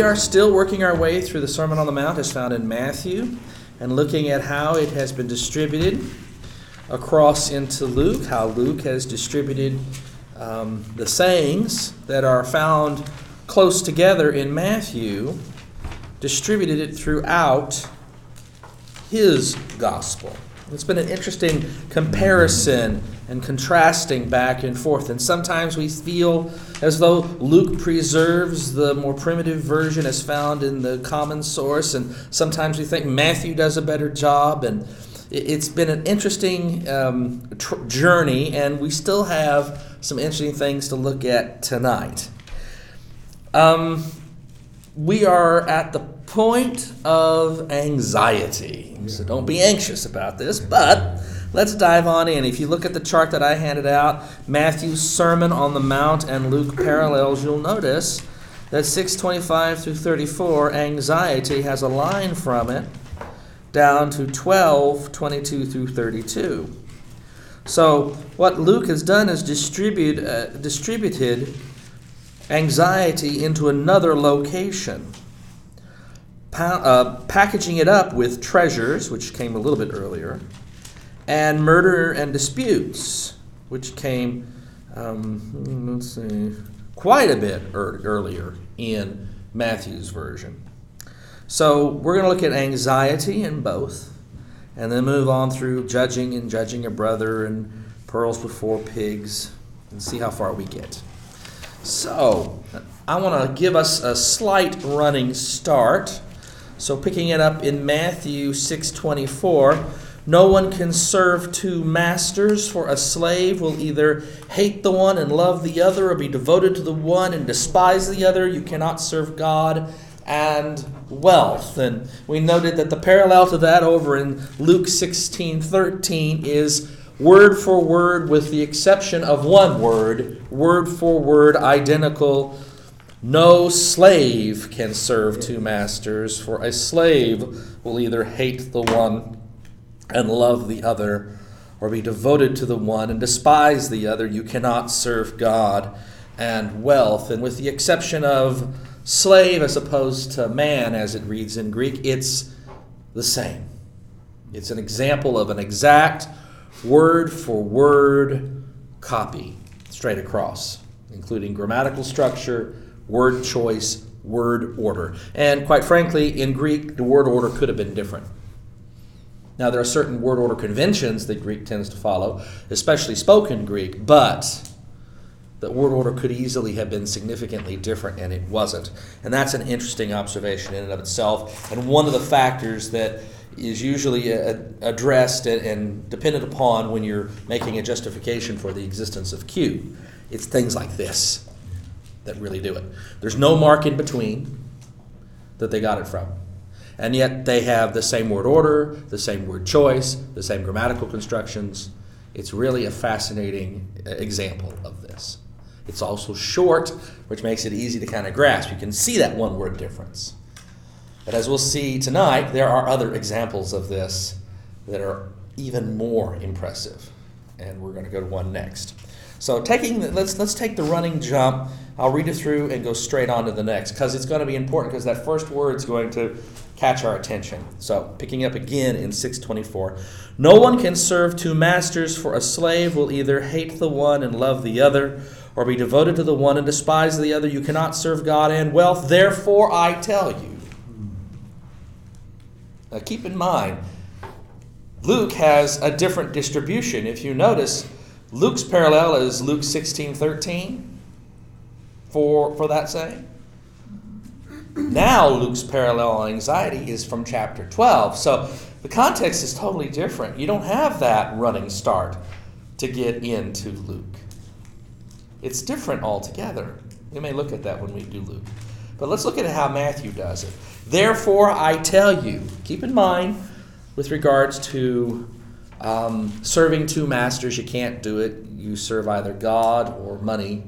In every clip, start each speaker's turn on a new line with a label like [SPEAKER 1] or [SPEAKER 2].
[SPEAKER 1] We are still working our way through the Sermon on the Mount as found in Matthew and looking at how it has been distributed across into Luke, how Luke has distributed um, the sayings that are found close together in Matthew, distributed it throughout his gospel. It's been an interesting comparison and contrasting back and forth. And sometimes we feel as though Luke preserves the more primitive version as found in the common source, and sometimes we think Matthew does a better job. And it's been an interesting um, tr- journey, and we still have some interesting things to look at tonight. Um, we are at the point of anxiety. So don't be anxious about this, but let's dive on in. If you look at the chart that I handed out, Matthew's Sermon on the Mount and Luke parallels, you'll notice that 625 through 34, anxiety has a line from it down to 12, 22 through 32. So what Luke has done is distribute, uh, distributed anxiety into another location uh, packaging it up with treasures, which came a little bit earlier, and murder and disputes, which came, um, let's see, quite a bit er- earlier in Matthew's version. So we're going to look at anxiety in both, and then move on through judging and judging a brother and pearls before pigs, and see how far we get. So, I want to give us a slight running start so picking it up in Matthew 6:24, no one can serve two masters, for a slave will either hate the one and love the other, or be devoted to the one and despise the other. You cannot serve God and wealth. And we noted that the parallel to that over in Luke 16:13 is word for word, with the exception of one word, word for word identical no slave can serve two masters, for a slave will either hate the one and love the other, or be devoted to the one and despise the other. You cannot serve God and wealth. And with the exception of slave as opposed to man, as it reads in Greek, it's the same. It's an example of an exact word for word copy straight across, including grammatical structure word choice, word order. And quite frankly, in Greek, the word order could have been different. Now, there are certain word order conventions that Greek tends to follow, especially spoken Greek, but the word order could easily have been significantly different, and it wasn't. And that's an interesting observation in and of itself, and one of the factors that is usually uh, addressed and dependent upon when you're making a justification for the existence of Q. It's things like this that really do it. There's no Mark in between that they got it from. And yet they have the same word order, the same word choice, the same grammatical constructions. It's really a fascinating uh, example of this. It's also short, which makes it easy to kind of grasp. You can see that one word difference. But as we'll see tonight, there are other examples of this that are even more impressive. And we're going to go to one next. So taking the, let's let's take the running jump. I'll read it through and go straight on to the next because it's going to be important because that first word is going to catch our attention. So picking up again in 624. No one can serve two masters, for a slave will either hate the one and love the other, or be devoted to the one and despise the other. You cannot serve God and wealth. Therefore, I tell you. Now keep in mind, Luke has a different distribution. If you notice, Luke's parallel is Luke 16 13 for, for that saying. Now, Luke's parallel on anxiety is from chapter 12. So the context is totally different. You don't have that running start to get into Luke. It's different altogether. We may look at that when we do Luke. But let's look at how Matthew does it. Therefore, I tell you, keep in mind with regards to um, serving two masters, you can't do it. You serve either God or money,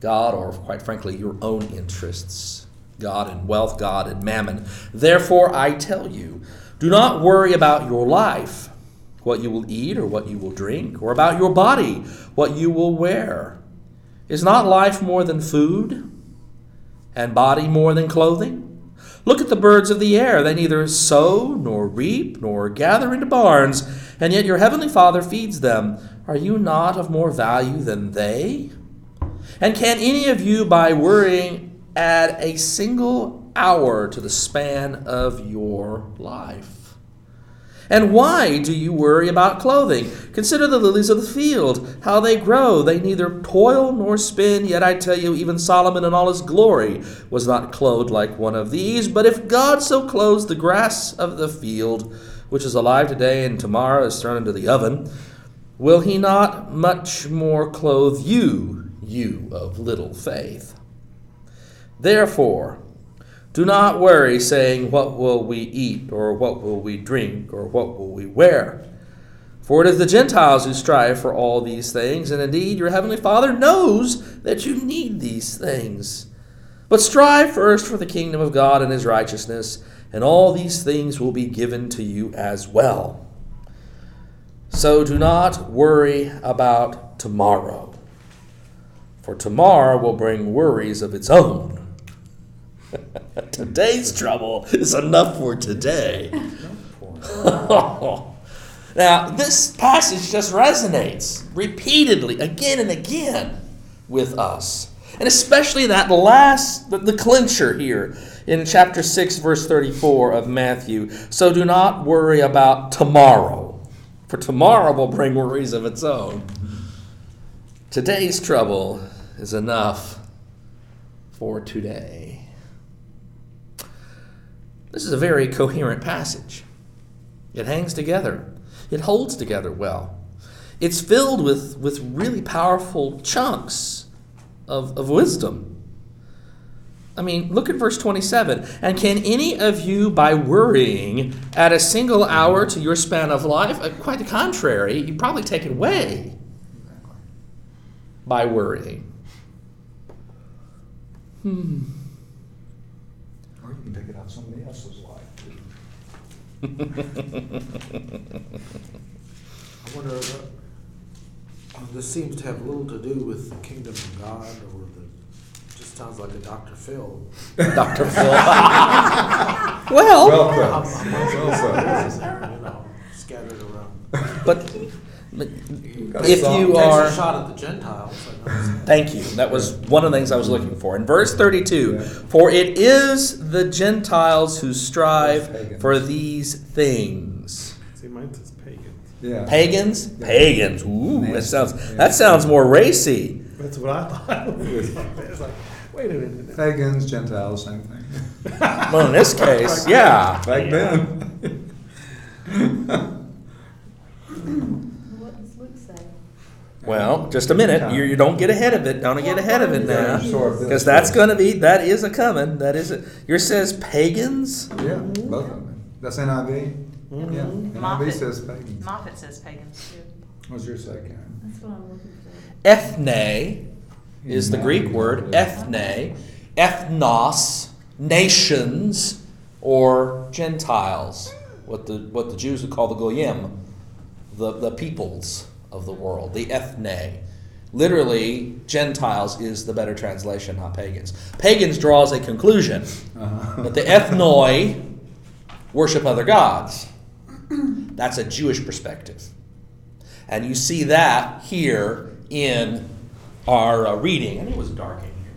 [SPEAKER 1] God or, quite frankly, your own interests. God and wealth, God and mammon. Therefore, I tell you, do not worry about your life, what you will eat or what you will drink, or about your body, what you will wear. Is not life more than food, and body more than clothing? Look at the birds of the air. They neither sow, nor reap, nor gather into barns, and yet your heavenly Father feeds them. Are you not of more value than they? And can any of you, by worrying, add a single hour to the span of your life? And why do you worry about clothing? Consider the lilies of the field, how they grow. They neither toil nor spin. Yet I tell you, even Solomon in all his glory was not clothed like one of these. But if God so clothes the grass of the field, which is alive today and tomorrow is thrown into the oven, will he not much more clothe you, you of little faith? Therefore, do not worry, saying, What will we eat, or what will we drink, or what will we wear? For it is the Gentiles who strive for all these things, and indeed your heavenly Father knows that you need these things. But strive first for the kingdom of God and his righteousness, and all these things will be given to you as well. So do not worry about tomorrow, for tomorrow will bring worries of its own. Today's trouble is enough for today. now, this passage just resonates repeatedly, again and again, with us. And especially that last, the, the clincher here in chapter 6, verse 34 of Matthew. So do not worry about tomorrow, for tomorrow will bring worries of its own. Today's trouble is enough for today. This is a very coherent passage. It hangs together, it holds together well. It's filled with, with really powerful chunks of, of wisdom. I mean, look at verse 27. And can any of you, by worrying, add a single hour to your span of life? Uh, quite the contrary, you probably take it away by worrying. Hmm.
[SPEAKER 2] Or you can take it out somebody else's life.
[SPEAKER 3] I wonder, uh, this seems to have little to do with the kingdom of God or the, just sounds like a Dr. Phil.
[SPEAKER 1] Dr. Phil. well,
[SPEAKER 2] Well put.
[SPEAKER 3] I'm- I'm
[SPEAKER 2] Well
[SPEAKER 3] what
[SPEAKER 2] put.
[SPEAKER 3] it is there, you know, Scattered around.
[SPEAKER 1] but, but
[SPEAKER 2] Got
[SPEAKER 1] if
[SPEAKER 2] song.
[SPEAKER 1] you
[SPEAKER 3] Takes
[SPEAKER 1] are.
[SPEAKER 3] a shot at the Gentiles. I know.
[SPEAKER 1] Thank you. That was one of the things I was looking for. In verse 32,
[SPEAKER 2] Yeah.
[SPEAKER 1] for it is the Gentiles who strive
[SPEAKER 2] Pagans.
[SPEAKER 1] for these things.
[SPEAKER 4] See, mine says pagan.
[SPEAKER 2] Yeah.
[SPEAKER 1] Pagans? Pagans. Ooh, that sounds
[SPEAKER 2] Yeah.
[SPEAKER 1] that sounds more racy.
[SPEAKER 4] That's what I thought. it's like, wait a minute.
[SPEAKER 2] Pagans, Gentiles, same thing.
[SPEAKER 1] Well, in this case, yeah.
[SPEAKER 2] Back then.
[SPEAKER 5] What does Luke say?
[SPEAKER 1] Well, just a minute. You, you don't get ahead of it. Don't get ahead of it now. Because that's going to be, that is a coming. That is a, yours says pagans?
[SPEAKER 2] Yeah, both of them. That's NIV? Yeah, NIV
[SPEAKER 5] Moffatt.
[SPEAKER 2] says pagans.
[SPEAKER 5] Moffatt says pagans too.
[SPEAKER 2] What's yours say, Karen?
[SPEAKER 5] That's what I'm looking for.
[SPEAKER 1] Ethne is the Greek word, ethne, ethnos, nations, or Gentiles, what the, what the Jews would call the goyim, the, the peoples of the world, the ethne. Literally, Gentiles is the better translation, not pagans. Pagans draws a conclusion
[SPEAKER 2] Uh-huh.
[SPEAKER 1] that the ethnoi worship other gods. That's a Jewish perspective. And you see that here in our uh, reading. Think it was dark in here.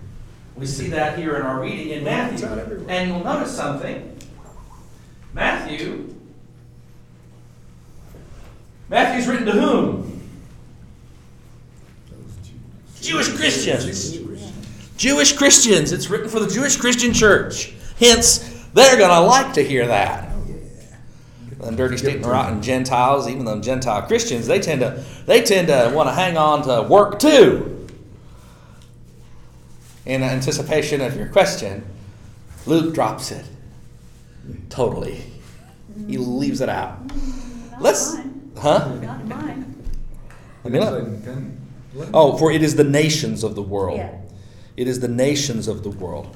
[SPEAKER 1] We see that here in our reading in Matthew. And you'll notice something. Matthew. Matthew's written to whom? Jewish Christians. Jewish Christians. It's written for the Jewish Christian church. Hence, they're going to like to hear that. Them dirty, stinking, rotten Gentiles, even them Gentile Christians, they tend to they tend to want to hang on to work too. In anticipation of your question, Luke drops it totally. He leaves it out.
[SPEAKER 5] Not
[SPEAKER 1] Let's,
[SPEAKER 5] mine.
[SPEAKER 1] huh?
[SPEAKER 5] Not mine.
[SPEAKER 2] You didn't say pen- let me-
[SPEAKER 1] Oh, for it is the nations of the world.
[SPEAKER 5] Yeah.
[SPEAKER 1] It is the nations of the world.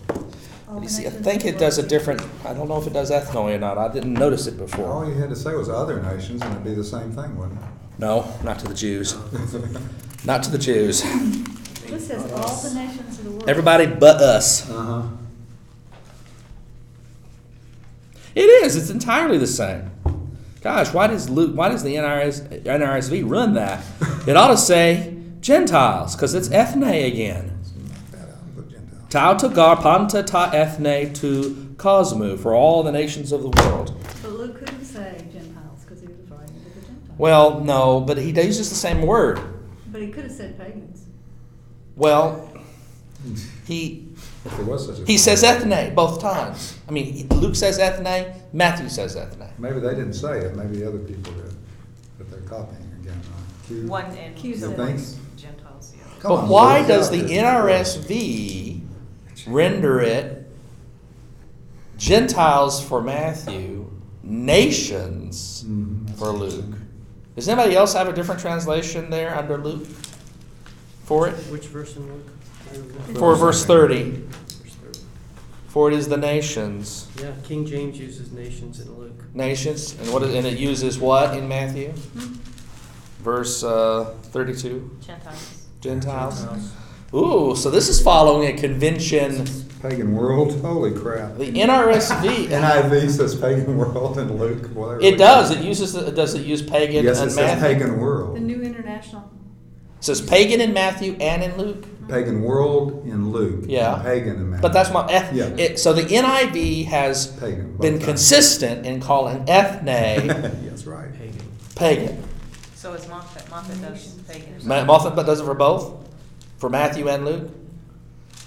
[SPEAKER 5] Oh,
[SPEAKER 1] you see, I think it does a different, I don't know if it does ethnically or not, I didn't notice it before.
[SPEAKER 2] All you had to say was other nations, and it'd be the same thing, wouldn't it?
[SPEAKER 1] No, not to the Jews, not to the Jews.
[SPEAKER 5] This says all the nations of the world.
[SPEAKER 1] Everybody but us.
[SPEAKER 2] Uh-huh.
[SPEAKER 1] It is, it's entirely the same. Gosh, why does Luke, why does the NRS, NRSV run that? It ought to say Gentiles, because it's ethne again.
[SPEAKER 2] That out, put Gentile.
[SPEAKER 1] Tau to gar panta ta ethne to cosmu for all the nations of the world.
[SPEAKER 5] But Luke couldn't say Gentiles because he was writing to the Gentiles.
[SPEAKER 1] Well, no, but he uses the same word.
[SPEAKER 5] But he could have said pagans.
[SPEAKER 1] Well, hmm. he
[SPEAKER 2] If there was such a.
[SPEAKER 1] he
[SPEAKER 2] thing.
[SPEAKER 1] says ethne both times. I mean, Luke says ethne, Matthew says ethne.
[SPEAKER 2] Maybe they didn't say it, maybe other people did, but they're copying again, right? Q-
[SPEAKER 6] One and
[SPEAKER 5] Q
[SPEAKER 6] the Gentiles, yeah.
[SPEAKER 2] Come
[SPEAKER 1] But
[SPEAKER 2] on,
[SPEAKER 1] why does the
[SPEAKER 2] there.
[SPEAKER 1] NRSV render it Gentiles for Matthew, nations
[SPEAKER 2] Mhm.
[SPEAKER 1] for Luke? Does anybody else have a different translation there under Luke for it?
[SPEAKER 4] Which verse in Luke?
[SPEAKER 1] For verse 30, for it is the nations.
[SPEAKER 4] Yeah, King James uses nations in Luke.
[SPEAKER 1] Nations, and what? And it uses what in Matthew? Verse uh, thirty-two.
[SPEAKER 6] Gentiles.
[SPEAKER 1] Gentiles. Ooh, so this is following a convention.
[SPEAKER 2] Pagan world, holy crap.
[SPEAKER 1] The NRSV.
[SPEAKER 2] NIV says pagan world and Luke, boy. they
[SPEAKER 1] It does. It uses. The, does it use pagan
[SPEAKER 2] Yes,
[SPEAKER 1] and
[SPEAKER 2] it says
[SPEAKER 1] Matthew?
[SPEAKER 2] pagan World. The.
[SPEAKER 5] New International.
[SPEAKER 1] It says pagan in Matthew and in Luke.
[SPEAKER 2] Pagan world in Luke. and
[SPEAKER 1] Yeah.
[SPEAKER 2] Pagan in Matthew.
[SPEAKER 1] But that's my. Eth-
[SPEAKER 2] Yeah.
[SPEAKER 1] it, so the NIV has
[SPEAKER 2] Pagan.
[SPEAKER 1] been
[SPEAKER 2] times.
[SPEAKER 1] consistent in calling ethne
[SPEAKER 2] That's right.
[SPEAKER 4] Pagan.
[SPEAKER 1] pagan.
[SPEAKER 6] So is Moffatt, Moffatt does pagan.
[SPEAKER 1] Ma- Moffatt but does it for both, for Matthew and Luke.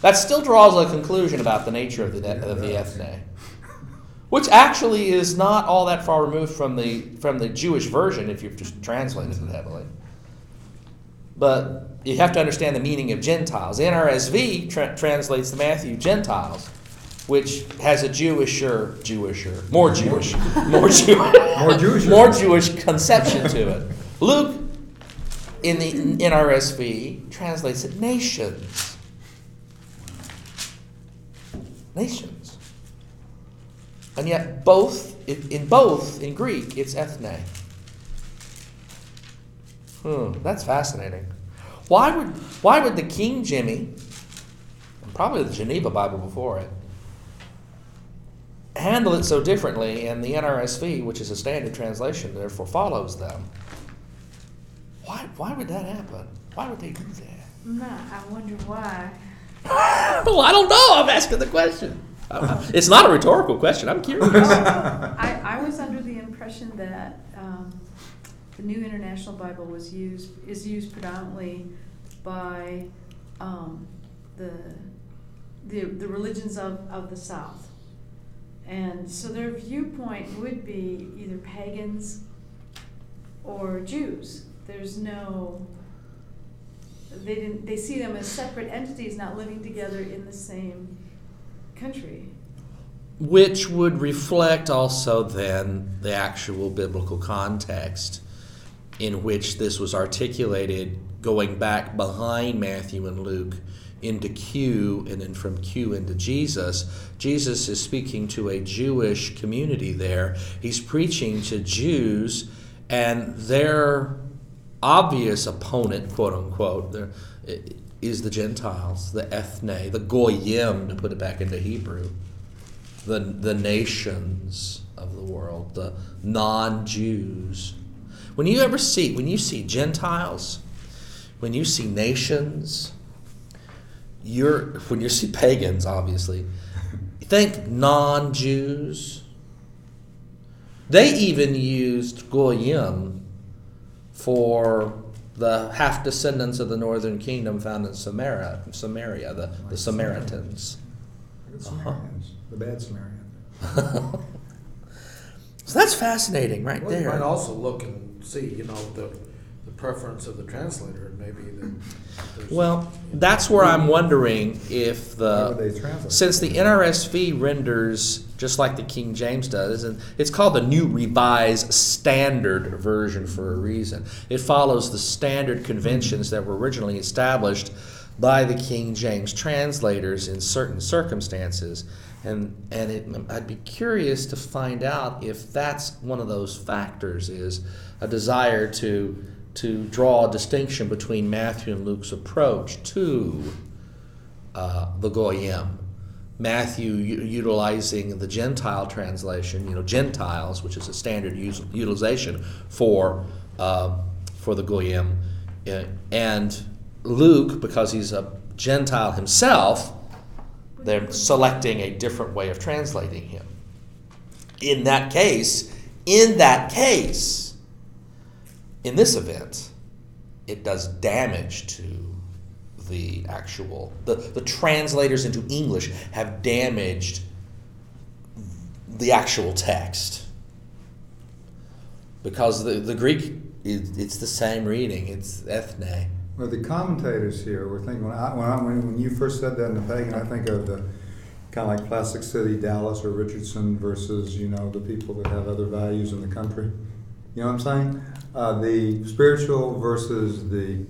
[SPEAKER 1] That still draws a conclusion about the nature of the
[SPEAKER 2] Yeah,
[SPEAKER 1] of the ethne, which actually is not all that far removed from the from the Jewish version if you've just translated it heavily. But you have to understand the meaning of Gentiles. NRSV tra- translates the Matthew Gentiles, which has a Jewisher, Jewisher, more Jewish, more Jewish,
[SPEAKER 2] More Jewish.
[SPEAKER 1] more Jewish conception to it. Luke, in the NRSV, translates it nations. Nations. And yet, both, in both, in Greek, it's ethne. Hmm, that's fascinating. Why would, why would the King Jimmy, probably the Geneva Bible before it, handle it so differently, and the NRSV, which is a standard translation, therefore follows them? Why, why would that happen? Why would they do that?
[SPEAKER 5] No, I wonder why.
[SPEAKER 1] well, I don't know. I'm asking the question. It's not a rhetorical question. I'm curious.
[SPEAKER 5] I, I was under the impression that um, the New International Bible was used, is used predominantly by um, the, the, the religions of, of the South. And so their viewpoint would be either pagans or Jews. There's no, they didn't, they see them as separate entities not living together in the same country.
[SPEAKER 1] Which would reflect also then the actual biblical context in which this was articulated going back behind Matthew and Luke into Q and then from Q into Jesus. Jesus is speaking to a Jewish community there. He's preaching to Jews and their obvious opponent, quote unquote, there, is the Gentiles, the ethne, the goyim, to put it back into Hebrew the, the nations of the world, the non Jews. When you ever see, when you see Gentiles, when you see nations, you're, when you see pagans, obviously, think non Jews. They even used Goyim for the half descendants of the northern kingdom found in Samaria, Samaria the, the Samaritans.
[SPEAKER 2] Look at Samaritans, uh-huh. the bad Samaritan.
[SPEAKER 1] So that's fascinating right
[SPEAKER 3] Well, you
[SPEAKER 1] there.
[SPEAKER 3] might also look and see, you know, the, the preference of the translator, and maybe that.
[SPEAKER 1] Well, that's where I'm wondering if the since the NRSV renders just like the King James does, and it's called the New Revised Standard Version for a reason. It follows the standard conventions that were originally established by the King James translators in certain circumstances. And, and it, I'd be curious to find out if that's one of those factors is a desire to, to draw a distinction between Matthew and Luke's approach to uh, the Goyim Matthew utilizing the Gentile translation, you know, Gentiles, which is a standard utilization for uh, for the goyim, uh, and Luke because he's a Gentile himself, they're selecting a different way of translating him. In that case, in that case, in this event, it does damage to the actual the, the translators into English have damaged the actual text because the, the Greek is it's the same reading it's ethne
[SPEAKER 2] Well, the commentators here were thinking, when, I, when, I, when you first said that in the pagan, I think of the kind of like Plastic City, Dallas, or Richardson versus, you know, the people that have other values in the country. You know what I'm saying? Uh, the spiritual versus the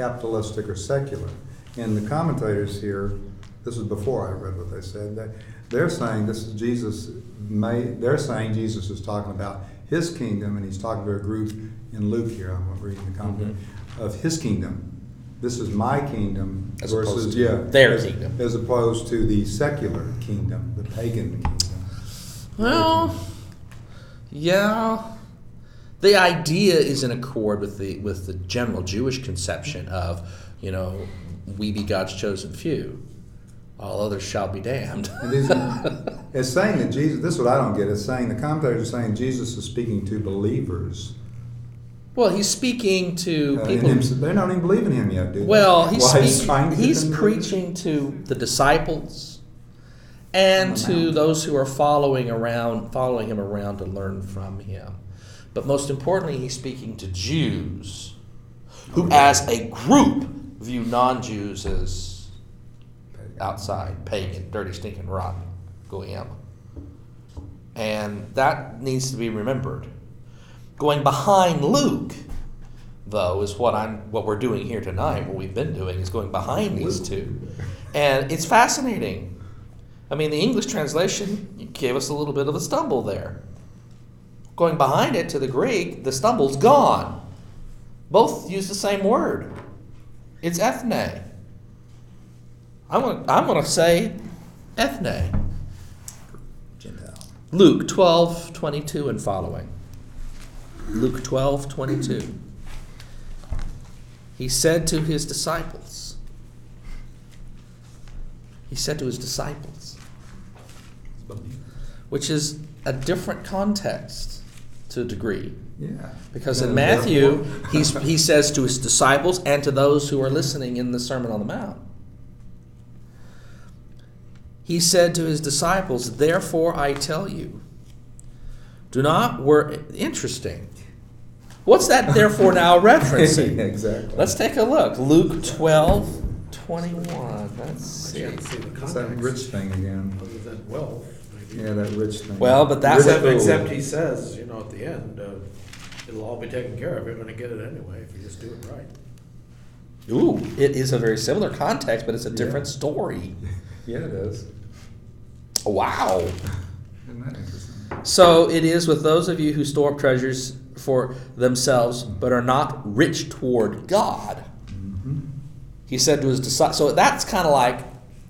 [SPEAKER 2] capitalistic or secular. And the commentators here, this is before I read what they said, they, they're saying this is Jesus, may, they're saying Jesus is talking about his kingdom, and he's talking to a group in Luke here, I'm reading the commentary, mm-hmm. of his kingdom. This is my kingdom
[SPEAKER 1] As opposed
[SPEAKER 2] versus,
[SPEAKER 1] to
[SPEAKER 2] yeah.
[SPEAKER 1] their
[SPEAKER 2] as-
[SPEAKER 1] kingdom.
[SPEAKER 2] As opposed to the secular kingdom, the pagan kingdom.
[SPEAKER 1] well yeah the idea is in accord with the with the general Jewish conception of you know we be God's chosen few all others shall be damned
[SPEAKER 2] it's saying that Jesus, this is what I don't get, it's saying, the commentators are saying Jesus is speaking to believers.
[SPEAKER 1] well he's speaking to
[SPEAKER 2] Uh,
[SPEAKER 1] people
[SPEAKER 2] him- they don't even believe in him yet, do they?
[SPEAKER 1] Well, he's,
[SPEAKER 2] Why he's
[SPEAKER 1] speaking- he's preaching to the disciples and to those who are following around, following him around to learn from him. But most importantly, he's speaking to Jews who, oh, as a group, view non-Jews as outside, pagan, dirty, stinking, rotten, goyim. And that needs to be remembered. Going behind Luke, though, is what I'm what we're doing here tonight. What we've been doing is going behind these two, and it's fascinating. I mean, the English translation gave us a little bit of a stumble there. Going behind it to the Greek, the stumble's gone. Both use the same word. It's ethne. I'm gonna, I'm gonna say ethne.
[SPEAKER 2] Gentile.
[SPEAKER 1] Luke 12, 22 and following. Luke 12, 22. He said to his disciples, He said to his disciples, which is a different context to a degree.
[SPEAKER 2] Yeah.
[SPEAKER 1] Because
[SPEAKER 2] Yeah,
[SPEAKER 1] in Matthew,
[SPEAKER 2] therefore-
[SPEAKER 1] he's, he says to his disciples and to those who are listening in the Sermon on the Mount, he said to his disciples, Therefore I tell you, do not work. Interesting. What's that therefore now referencing?
[SPEAKER 2] exactly.
[SPEAKER 1] Let's take a look. Luke 12, 21. Let's see.
[SPEAKER 3] see
[SPEAKER 2] It's that rich thing again.
[SPEAKER 3] Other than wealth.
[SPEAKER 2] Yeah, that rich thing.
[SPEAKER 1] Well, but that's
[SPEAKER 3] Except, except he says, you know, at the end, uh, it'll all be taken care of, you're gonna get it anyway if you just do it right.
[SPEAKER 1] Ooh, it is a very similar context, but it's a
[SPEAKER 2] Yeah.
[SPEAKER 1] different story.
[SPEAKER 2] Yeah, it is.
[SPEAKER 1] Wow.
[SPEAKER 2] Isn't that interesting?
[SPEAKER 1] So it is with those of you who store up treasures for themselves, but are not rich toward God.
[SPEAKER 2] Mhm.
[SPEAKER 1] He said to his disciples. So that's kind of like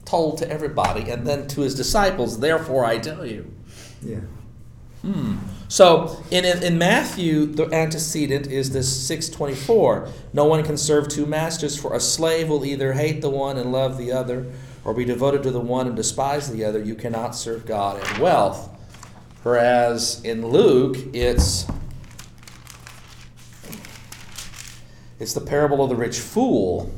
[SPEAKER 1] told to everybody, and then to his disciples. Therefore, I tell you.
[SPEAKER 2] Yeah.
[SPEAKER 1] Hmm. So in, in Matthew, the antecedent is this six twenty four. No one can serve two masters, for a slave will either hate the one and love the other, or be devoted to the one and despise the other. You cannot serve God and wealth. Whereas in Luke, it's it's the parable of the rich fool.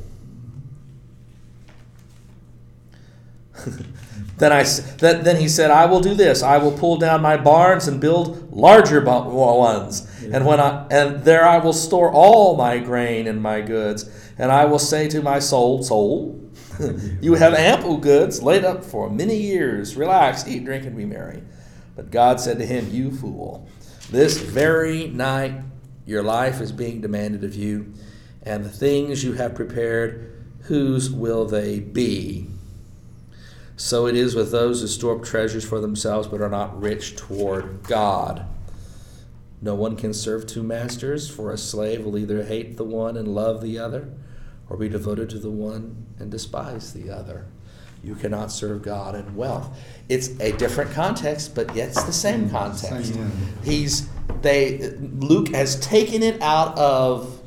[SPEAKER 1] then I then, he said, "I will do this. I will pull down my barns and build larger ones, and when I and there I will store all my grain and my goods, and I will say to my soul, soul, you have ample goods laid up for many years. Relax, eat, drink, and be merry." But God said to him, "You fool, this very night your life is being demanded of you, and the things you have prepared, whose will they be?" So it is with those who store up treasures for themselves but are not rich toward God. No one can serve two masters, for a slave will either hate the one and love the other, or be devoted to the one and despise the other. You cannot serve God and wealth. It's a different context, but yet it's the same
[SPEAKER 2] mm, context.
[SPEAKER 1] He's they Luke has taken it out of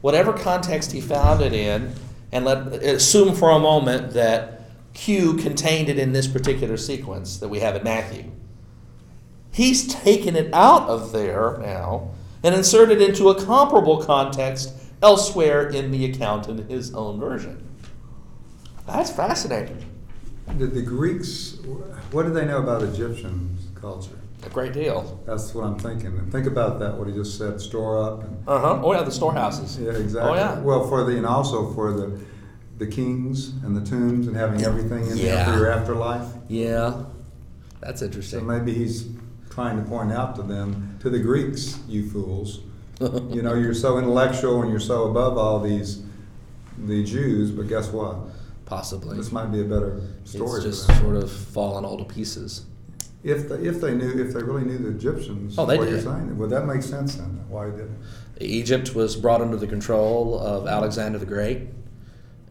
[SPEAKER 1] whatever context he found it in, and let assume for a moment that Q contained it in this particular sequence that we have in Matthew. He's taken it out of there now and inserted it into a comparable context elsewhere in the account in his own version. That's fascinating.
[SPEAKER 2] Did the Greeks, what did they know about Egyptian culture?
[SPEAKER 1] A great deal.
[SPEAKER 2] That's what I'm thinking. And think about that, what he just said, store up.
[SPEAKER 1] Uh huh. Oh yeah, the storehouses.
[SPEAKER 2] yeah, exactly.
[SPEAKER 1] Oh yeah.
[SPEAKER 2] Well, for the, and also for the, the kings and the tombs and having everything in there for your afterlife.
[SPEAKER 1] Yeah. That's interesting.
[SPEAKER 2] So maybe he's trying to point out to them, to the Greeks, you fools, you know, you're so intellectual and you're so above all these, the Jews, but guess what?
[SPEAKER 1] Possibly.
[SPEAKER 2] This might be a better story
[SPEAKER 1] It's just sort of fallen all to pieces.
[SPEAKER 2] If they, if they knew, if they really knew the Egyptians,
[SPEAKER 1] Oh, they
[SPEAKER 2] what you're
[SPEAKER 1] did.
[SPEAKER 2] saying, would that make sense then? Why did it?
[SPEAKER 1] Egypt was brought under the control of Alexander the Great,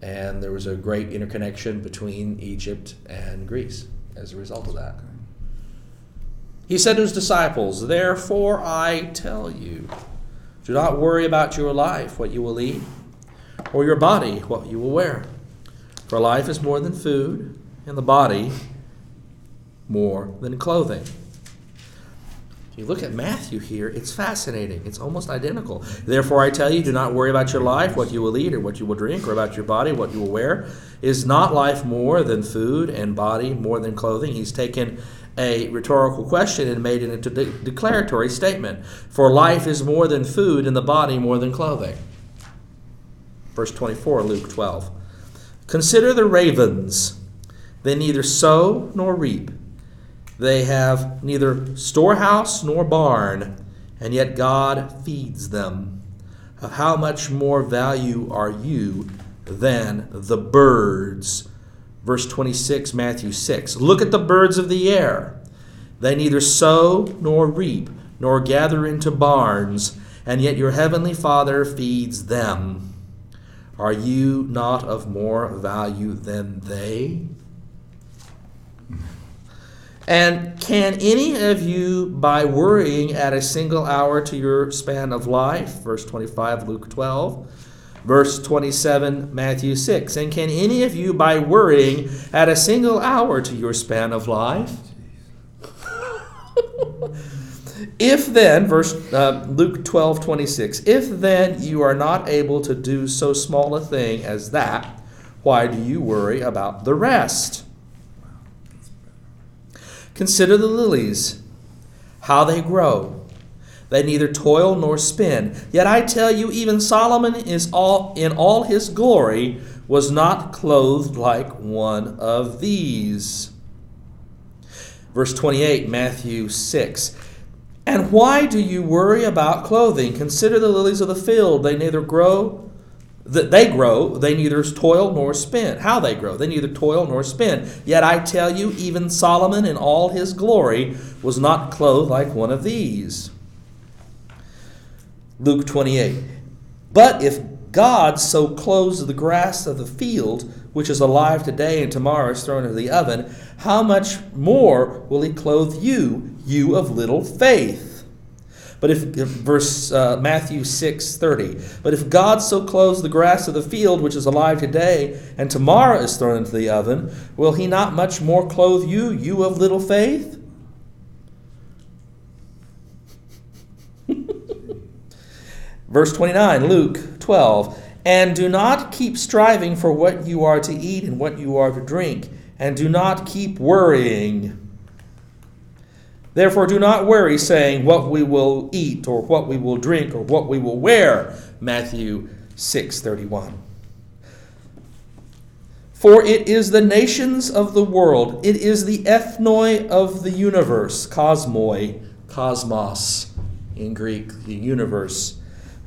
[SPEAKER 1] and there was a great interconnection between Egypt and Greece as a result of that. He said to his disciples, Therefore I tell you, do not worry about your life, what you will eat, or your body, what you will wear. For life is more than food, and the body more than clothing. You look at Matthew here, it's fascinating. It's almost identical. Therefore, I tell you, do not worry about your life, what you will eat or what you will drink, or about your body, what you will wear. Is not life more than food, and body more than clothing? He's taken a rhetorical question and made it into a de- declaratory statement. For life is more than food, and the body more than clothing. Verse 24, Luke 12. Consider the ravens. They neither sow nor reap. They have neither storehouse nor barn, and yet God feeds them. Of how much more value are you than the birds? Verse 26, Matthew 6. Look at the birds of the air. They neither sow nor reap, nor gather into barns, and yet your heavenly Father feeds them. Are you not of more value than they? And can any of you, by worrying, add a single hour to your span of life? Verse 25, Luke 12. Verse 27, Matthew 6. And can any of you, by worrying, add a single hour to your span of life? if then, verse uh, Luke 12, 26, if then you are not able to do so small a thing as that, why do you worry about the rest? Consider the lilies, how they grow. They neither toil nor spin. Yet I tell you, even Solomon is all in all his glory was not clothed like one of these. Verse 28, Matthew 6. And why do you worry about clothing? Consider the lilies of the field. They neither grow that they grow, they neither toil nor spin. How they grow, they neither toil nor spin. Yet I tell you, even Solomon in all his glory was not clothed like one of these. Luke 28. But if God so clothes the grass of the field, which is alive today and tomorrow is thrown into the oven, how much more will he clothe you, you of little faith? But if verse uh, Matthew six thirty, but if God so clothes the grass of the field, which is alive today and tomorrow is thrown into the oven, will He not much more clothe you, you of little faith? verse twenty nine, Luke twelve, and do not keep striving for what you are to eat and what you are to drink, and do not keep worrying. Therefore, do not worry, saying, What we will eat, or what we will drink, or what we will wear. Matthew 6 31. For it is the nations of the world, it is the ethnoi of the universe, cosmoi, cosmos in Greek, the universe.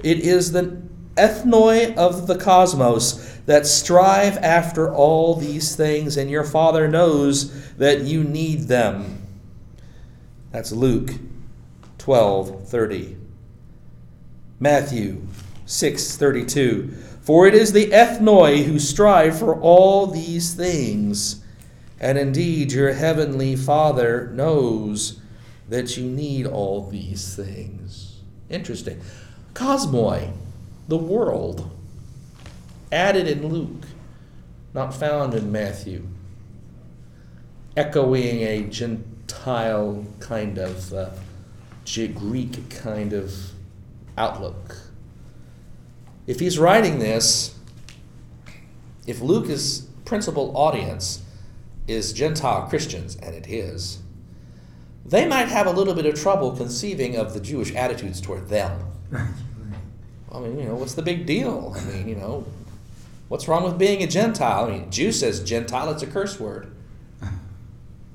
[SPEAKER 1] It is the ethnoi of the cosmos that strive after all these things, and your Father knows that you need them. That's Luke 12 30. Matthew 6 32. For it is the ethnoi who strive for all these things, And indeed, your heavenly Father knows that you need all these things. Interesting. Cosmoi, the world, added in Luke, not found in Matthew, echoing a Gentile kind of uh, Greek kind of outlook. If he's writing this, if Luke's principal audience is Gentile Christians, and it is, they might have a little bit of trouble conceiving of the Jewish attitudes toward them. I mean, you know, what's the big deal? I mean, you know, what's wrong with being a Gentile? I mean, Jew says Gentile, it's a curse word.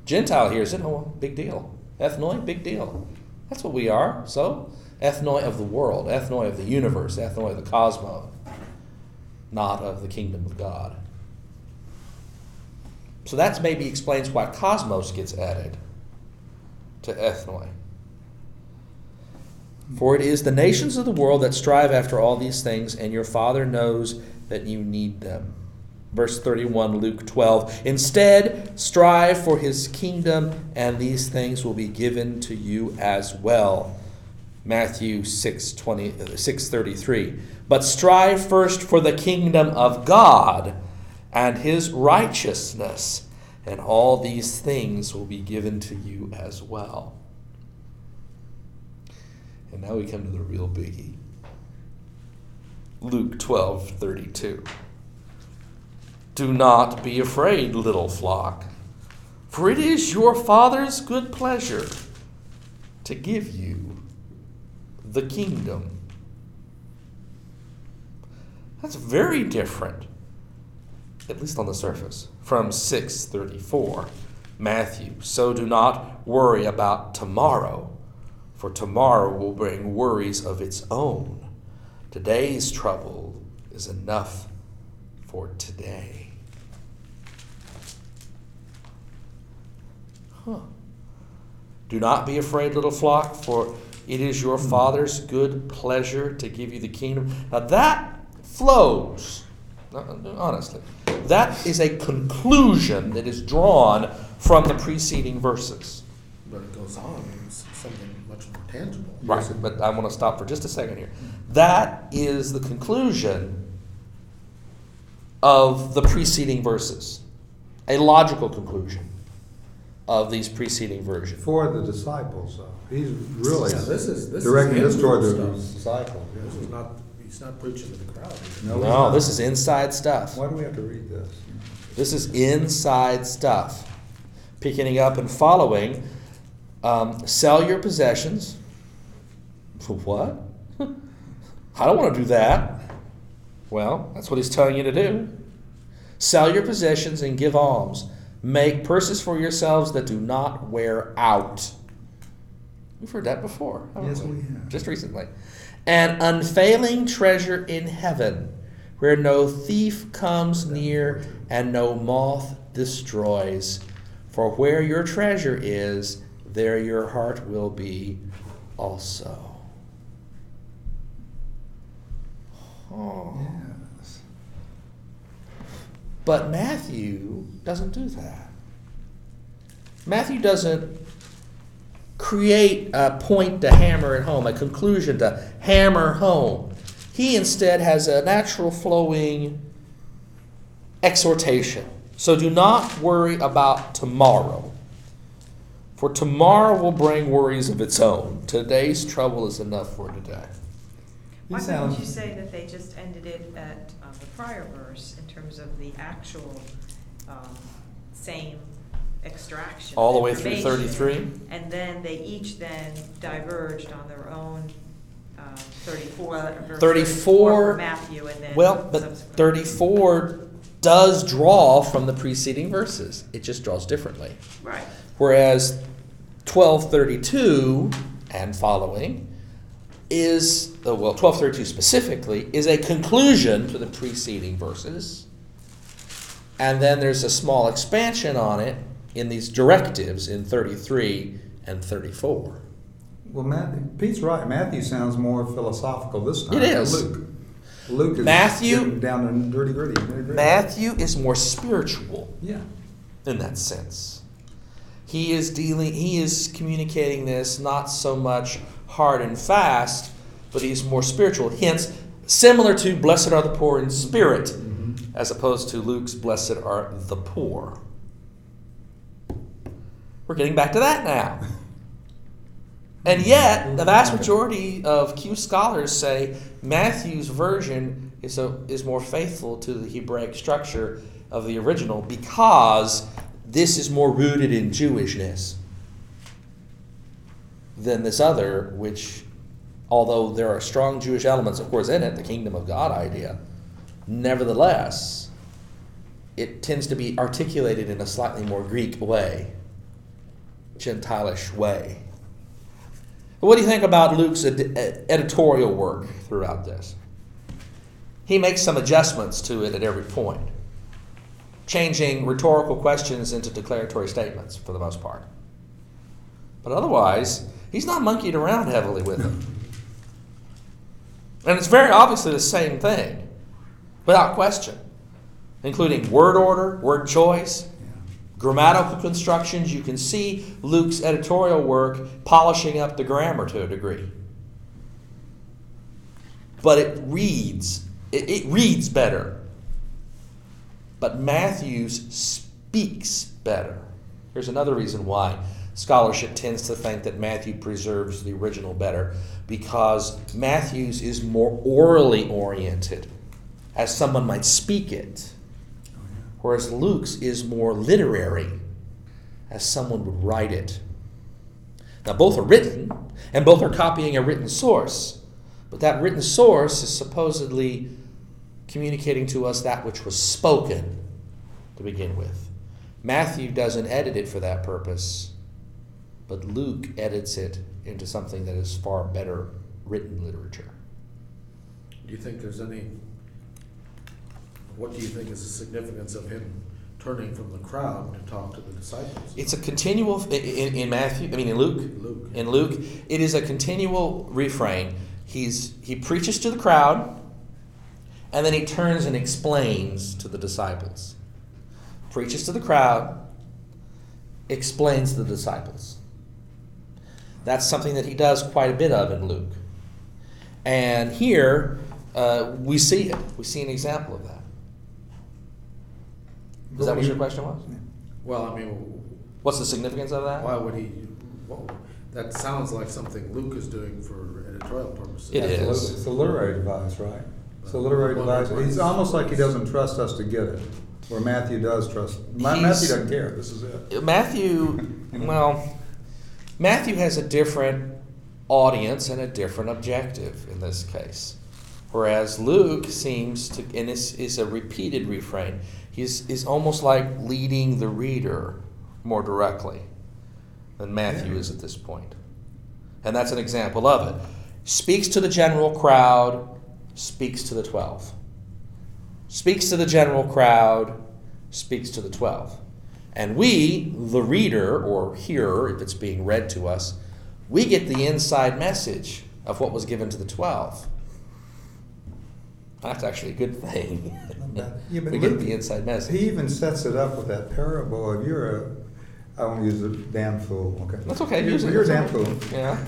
[SPEAKER 1] Gentile hears it, oh, big deal. Ethnoi, big deal. That's what we are. So, ethnoi of the world, ethnoi of the universe, ethnoi of the cosmos, not of the kingdom of God. So that maybe explains why cosmos gets added to ethnoi. For it is the nations of the world that strive after all these things, and your Father knows that you need them. Verse 31, Luke 12. Instead, strive for his kingdom, and these things will be given to you as well. Matthew 6, 20, 6 33. But strive first for the kingdom of God and his righteousness, and all these things will be given to you as well. And now we come to the real biggie. Luke 12 32. Do not be afraid, little flock, for it is your Father's good pleasure to give you the kingdom. That's very different, at least on the surface, from 634. Matthew, so do not worry about tomorrow, for tomorrow will bring worries of its own. Today's trouble is enough for today. Huh. Do not be afraid, little flock, for it is your hmm. Father's good pleasure to give you the kingdom. Now that flows, uh, honestly, that is a conclusion that is drawn from the preceding verses.
[SPEAKER 3] But it goes on, it's something much more tangible.
[SPEAKER 1] Right, but I want to stop for just a second here. That is the conclusion of the preceding verses, a logical conclusion of these preceding versions.
[SPEAKER 2] For the disciples, though, he's really
[SPEAKER 3] Yeah, this is- this is
[SPEAKER 2] directing this toward the
[SPEAKER 3] inward stuff.
[SPEAKER 2] disciples.
[SPEAKER 3] This is not, he's not preaching to the crowd.
[SPEAKER 2] No, he's
[SPEAKER 1] No,
[SPEAKER 2] not.
[SPEAKER 1] this is inside stuff.
[SPEAKER 2] Why do we have to read this?
[SPEAKER 1] This is inside stuff. Picking up and following, um, sell your possessions. For what? I don't want to do that. Well, that's what he's telling you to do. Sell your possessions and give alms. Make purses for yourselves that do not wear out. We've heard that before.
[SPEAKER 2] Yes, we have.
[SPEAKER 1] Just recently. An unfailing treasure in heaven, where no thief comes near and no moth destroys. For where your treasure is, there your heart will be also. Oh.
[SPEAKER 2] Yes.
[SPEAKER 1] But Matthew doesn't do that. Matthew doesn't create a point to hammer it home, a conclusion to hammer home. He instead has a natural flowing exhortation. So do not worry about tomorrow, for tomorrow will bring worries of its own. Today's trouble is enough for today.
[SPEAKER 2] He
[SPEAKER 6] Why
[SPEAKER 2] sounds-
[SPEAKER 6] couldn't you say that they just ended it at um, the prior verse in terms of the actual um, same extraction?
[SPEAKER 1] All the way through
[SPEAKER 6] information,
[SPEAKER 1] 33?
[SPEAKER 6] And then they each then diverged on their own um, 34. uh, verse
[SPEAKER 1] 34
[SPEAKER 6] for Matthew and then.
[SPEAKER 1] Well, but
[SPEAKER 6] subsequent.
[SPEAKER 1] 34 does draw from the preceding verses. It just draws differently.
[SPEAKER 6] Right.
[SPEAKER 1] Whereas 1232 and following is, uh, well, 1232 specifically, is a conclusion to the preceding verses. And then there's a small expansion on it in these directives in 33 and 34.
[SPEAKER 2] Well, Matthew, Pete's right. Matthew sounds more philosophical this time.
[SPEAKER 1] It is.
[SPEAKER 2] Luke. Luke is
[SPEAKER 1] Matthew-
[SPEAKER 2] down nitty gritty.
[SPEAKER 1] Matthew is more spiritual.
[SPEAKER 2] Yeah.
[SPEAKER 1] in that sense. He is dealing he is communicating this not so much hard and fast, but he's more spiritual. Hence, similar to blessed are the poor in spirit,
[SPEAKER 2] Mhm.
[SPEAKER 1] as opposed to Luke's blessed are the poor. We're getting back to that now. And yet, the vast majority of Q scholars say Matthew's version is, a, is more faithful to the Hebraic structure of the original because this is more rooted in Jewishness than this other, which, although there are strong Jewish elements, of course, in it, the kingdom of God idea, nevertheless, it tends to be articulated in a slightly more Greek way, Gentilish way. What do you think about Luke's ed- editorial work throughout this? He makes some adjustments to it at every point, changing rhetorical questions into declaratory statements for the most part. But otherwise, he's not monkeyed around heavily with it. And it's very obviously the same thing, without question, including word order, word choice, grammatical constructions. You can see Luke's editorial work polishing up the grammar to a degree. But it reads, it, it reads better. But Matthew's speaks better. Here's another reason why scholarship tends to think that Matthew preserves the original better because Matthew's is more orally oriented, as someone might speak it whereas Luke's is more literary, as someone would write it. Now, both are written, and both are copying a written source, but that written source is supposedly communicating to us that which was spoken to begin with. Matthew doesn't edit it for that purpose, but Luke edits it into something that is far better written literature.
[SPEAKER 3] Do you think there's any, what do you think is the significance of him turning from the crowd to talk to the disciples?
[SPEAKER 1] It's a continual in, in, Matthew. I mean, in Luke.
[SPEAKER 3] Luke.
[SPEAKER 1] In Luke, it is a continual refrain. He's he preaches to the crowd, and then he turns and explains to the disciples. Preaches to the crowd, explains to the disciples. That's something that he does quite a bit of in Luke. And here, uh, we see it. We see an example of that. Is that what your question was?
[SPEAKER 3] Well, I mean,
[SPEAKER 1] What's the significance of that?
[SPEAKER 3] why would he, well, that sounds like something Luke is doing for editorial purposes.
[SPEAKER 1] It is.
[SPEAKER 2] Absolutely. It's a literary device, right? It's a literary device. It's almost like he doesn't trust us to get it, where Matthew does trust. Ma-
[SPEAKER 1] He's-
[SPEAKER 2] Matthew doesn't care. This is it.
[SPEAKER 1] Matthew, well, Matthew has a different audience and a different objective in this case. Whereas Luke seems to, and this is a repeated refrain, he's is almost like leading the reader more directly than Matthew is at this point. And that's an example of it. Speaks to the general crowd, speaks to the 12. Speaks to the general crowd, speaks to the 12. And we, the reader or hearer, if it's being read to us, we get the inside message of what was given to the 12. That's actually a good thing.
[SPEAKER 2] Yeah,
[SPEAKER 1] we get
[SPEAKER 2] Luke-
[SPEAKER 1] the inside message.
[SPEAKER 2] He even sets it up with that parable of you're a, I won't use a damn fool, okay?
[SPEAKER 1] That's okay,
[SPEAKER 2] You're, you're a damn fool.
[SPEAKER 1] Yeah.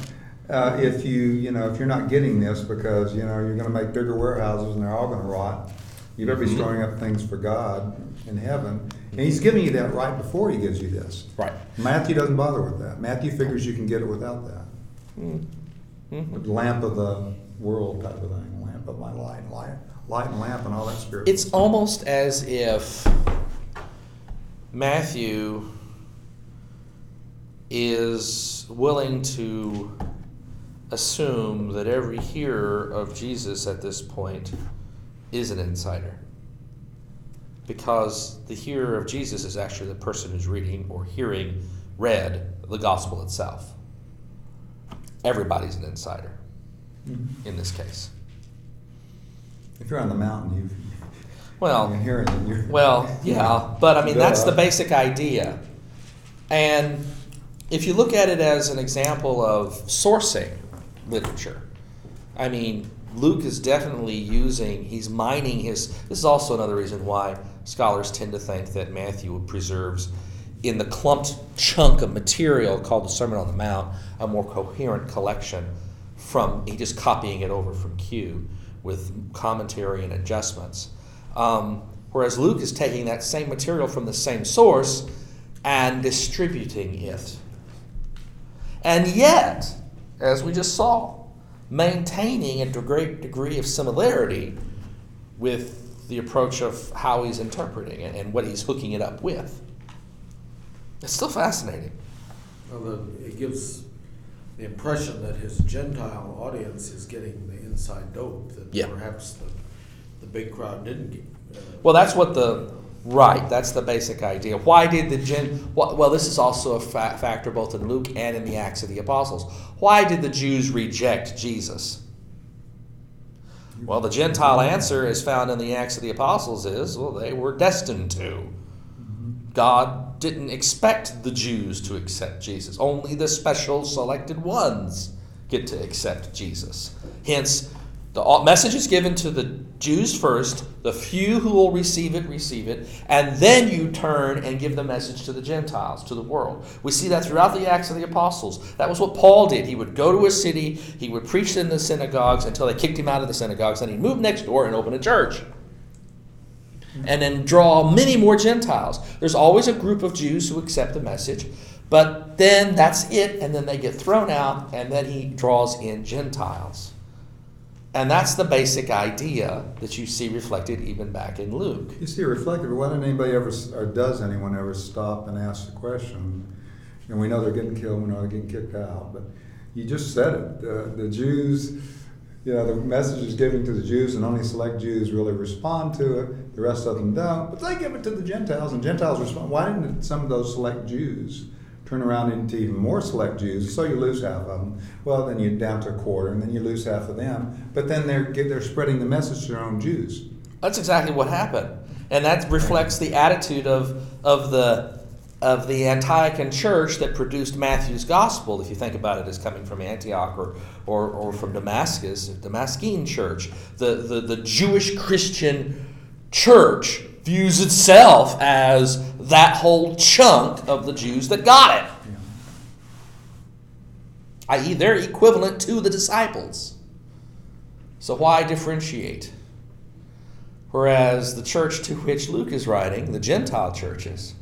[SPEAKER 2] Uh, if you, you know, if you're not getting this because, you know, you're gonna make bigger warehouses and they're all gonna rot, you better be
[SPEAKER 1] Mhm.
[SPEAKER 2] storing up things for God in heaven. And he's giving you that right before he gives you this.
[SPEAKER 1] Right.
[SPEAKER 2] Matthew doesn't bother with that. Matthew figures you can get it without that.
[SPEAKER 1] Mm. Mhm.
[SPEAKER 2] Lamp of the world type of thing, lamp of my light, light, light and lamp and all that spirit.
[SPEAKER 1] It's almost as if Matthew is willing to assume that every hearer of Jesus at this point is an insider. Because the hearer of Jesus is actually the person who's reading or hearing read the gospel itself. Everybody's an insider
[SPEAKER 2] Mhm.
[SPEAKER 1] in this case.
[SPEAKER 2] If you're on the mountain, you,
[SPEAKER 1] Well,
[SPEAKER 2] you're hearing. You're,
[SPEAKER 1] Well, yeah, but I mean, that's the basic idea. And if you look at it as an example of sourcing literature, I mean, Luke is definitely using, he's mining his. This is also another reason why scholars tend to think that Matthew preserves, in the clumped chunk of material called the Sermon on the Mount, a more coherent collection from, he just copying it over from Q with commentary and adjustments. Um, whereas Luke is taking that same material from the same source and distributing it. And yet, as we just saw, maintaining a great degree of similarity with the approach of how he's interpreting it and what he's hooking it up with. It's still fascinating.
[SPEAKER 3] Well, it gives the impression that his Gentile audience is getting the inside dope that
[SPEAKER 1] Yeah.
[SPEAKER 3] perhaps the, the big crowd didn't get. Uh,
[SPEAKER 1] Well, that's what the right. That's the basic idea. Why did the gen? Well, well this is also a fa- factor both in Luke and in the Acts of the Apostles. Why did the Jews reject Jesus? Well, the Gentile answer, as found in the Acts of the Apostles, is well, they were destined to. God didn't expect the Jews to accept Jesus. Only the special selected ones get to accept Jesus. Hence, the message is given to the Jews first, the few who will receive it, receive it, and then you turn and give the message to the Gentiles, to the world. We see that throughout the Acts of the Apostles. That was what Paul did. He would go to a city, he would preach in the synagogues until they kicked him out of the synagogues, then he'd move next door and open a church and then draw many more Gentiles. There's always a group of Jews who accept the message, but then that's it, and then they get thrown out, and then he draws in Gentiles. And that's the basic idea that you see reflected even back in Luke.
[SPEAKER 2] You see, reflective, why didn't anybody ever, or does anyone ever stop and ask the question? And we know they're getting killed, we know they're getting kicked out, but you just said it. The, the Jews, you know, the message is given to the Jews, and only select Jews really respond to it. The rest of them don't, but they give it to the Gentiles, and Gentiles respond. Why didn't some of those select Jews turn around into even more select Jews? So you lose half of them. Well, then you're down to a quarter, and then you lose half of them. But then they're they're spreading the message to their own Jews.
[SPEAKER 1] That's exactly what happened. And that reflects the attitude of, of the of the Antiochian church that produced Matthew's gospel, if you think about it as coming from Antioch or, or, or from Damascus, the Damascene church. The, the, the Jewish Christian church views itself as that whole chunk of the Jews that got it, i.e., they're equivalent to the disciples. So why differentiate? Whereas the church to which Luke is writing, the Gentile churches,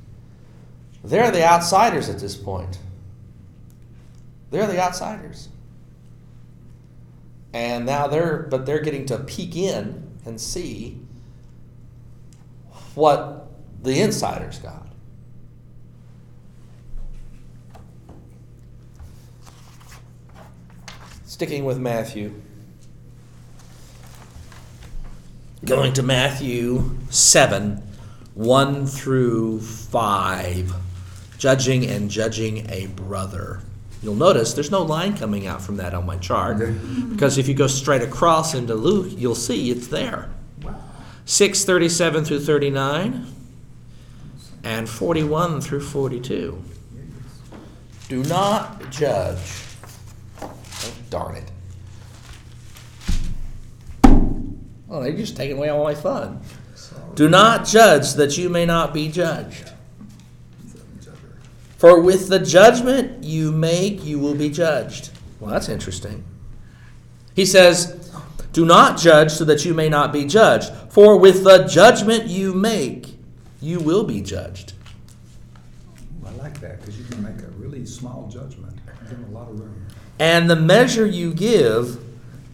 [SPEAKER 1] they're the outsiders at this point. They're the outsiders. And now they're, but they're getting to peek in and see what the insiders got. Sticking with Matthew. Going to Matthew 7, 1 through 5. Judging and judging a brother. You'll notice there's no line coming out from that on my chart. Because if you go straight across into Luke, you'll see it's there. 637 through 39 and 41 through 42. Do not judge. Oh, darn it. Oh, they're just taking away all my fun. Do not judge that you may not be judged. For with the judgment you make, you will be judged. Well, that's interesting. He says, Do not judge so that you may not be judged. For with the judgment you make, you will be judged.
[SPEAKER 2] I like that because you can make a really small judgment, give a lot of room.
[SPEAKER 1] And the measure you give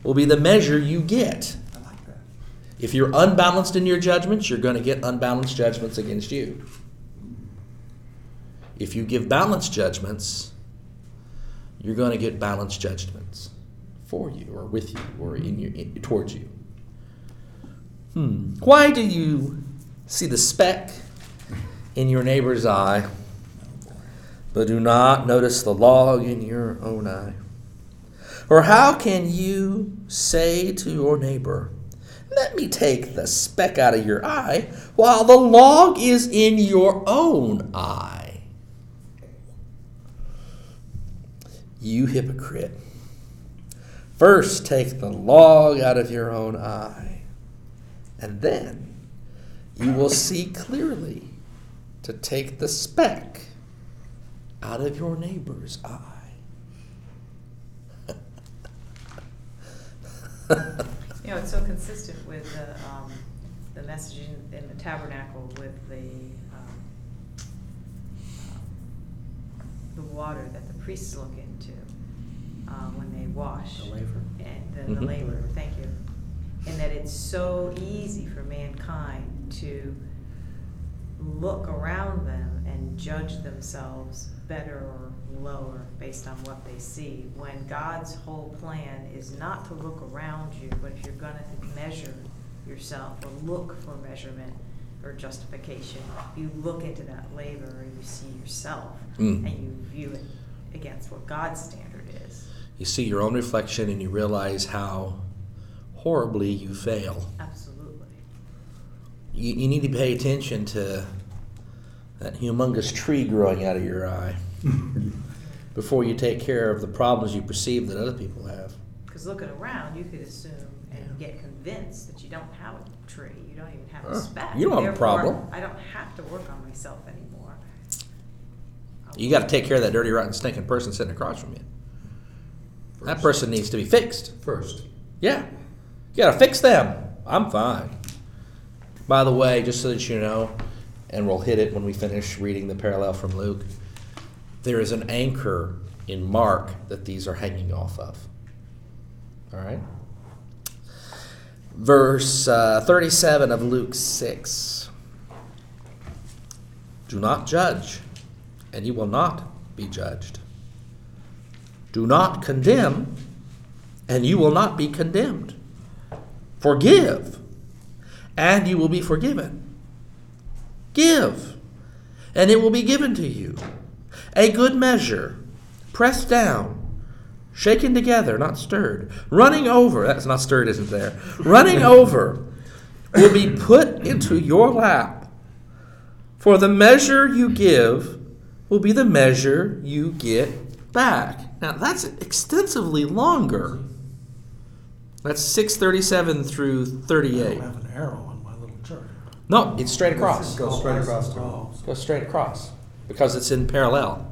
[SPEAKER 1] will be the measure you get.
[SPEAKER 2] I like that.
[SPEAKER 1] If you're unbalanced in your judgments, you're going to get unbalanced judgments against you. If you give balanced judgments, you're going to get balanced judgments for you or with you or in your in, towards you. Hmm. Why do you see the speck in your neighbor's eye, but do not notice the log in your own eye? Or how can you say to your neighbor, Let me take the speck out of your eye, while the log is in your own eye? You hypocrite. First take the log out of your own eye, and then you will see clearly to take the speck out of your neighbor's eye.
[SPEAKER 6] You know, it's so consistent with the, um, the messaging in the tabernacle with the, um, the water that the priests look into, um, when they wash.
[SPEAKER 4] The laver.
[SPEAKER 6] And the, the
[SPEAKER 1] Mhm.
[SPEAKER 6] laver, thank you. And that it's so easy for mankind to look around them and judge themselves better or lower based on what they see. When God's whole plan is not to look around you, but if you're gonna measure yourself or look for measurement or justification, you look into that laver and you see yourself
[SPEAKER 1] Mm.
[SPEAKER 6] and you view it against what God's standard is.
[SPEAKER 1] You see your own reflection and you realize how horribly you fail.
[SPEAKER 6] Absolutely.
[SPEAKER 1] You, you need to pay attention to that humongous tree growing out of your eye before you take care of the problems you perceive that other people have.
[SPEAKER 6] Because looking around, you could assume and get convinced that you don't have a tree, you don't even have
[SPEAKER 1] Huh.
[SPEAKER 6] a speck.
[SPEAKER 1] You don't have a problem.
[SPEAKER 6] I don't have to work on myself anymore.
[SPEAKER 1] You got to take care of that dirty, rotten, stinking person sitting across from you. That person needs to be fixed.
[SPEAKER 2] First.
[SPEAKER 1] Yeah. You got to fix them. I'm fine. By the way, just so that you know, and we'll hit it when we finish reading the parallel from Luke, there is an anchor in Mark that these are hanging off of. All right? Verse uh, 37 of Luke 6. Do not judge, and you will not be judged. Do not condemn, and you will not be condemned. Forgive, and you will be forgiven. Give, and it will be given to you. A good measure, pressed down, shaken together, not stirred, running over, that's not stirred, isn't there? Running over will be put into your lap. For the measure you give will be the measure you get back. Now that's extensively longer. That's 637 through
[SPEAKER 4] I
[SPEAKER 1] 38.
[SPEAKER 4] don't have an arrow on my little chart.
[SPEAKER 1] No, it's straight across.
[SPEAKER 2] Go straight across to
[SPEAKER 4] Oh,
[SPEAKER 1] Go straight across because it's in parallel.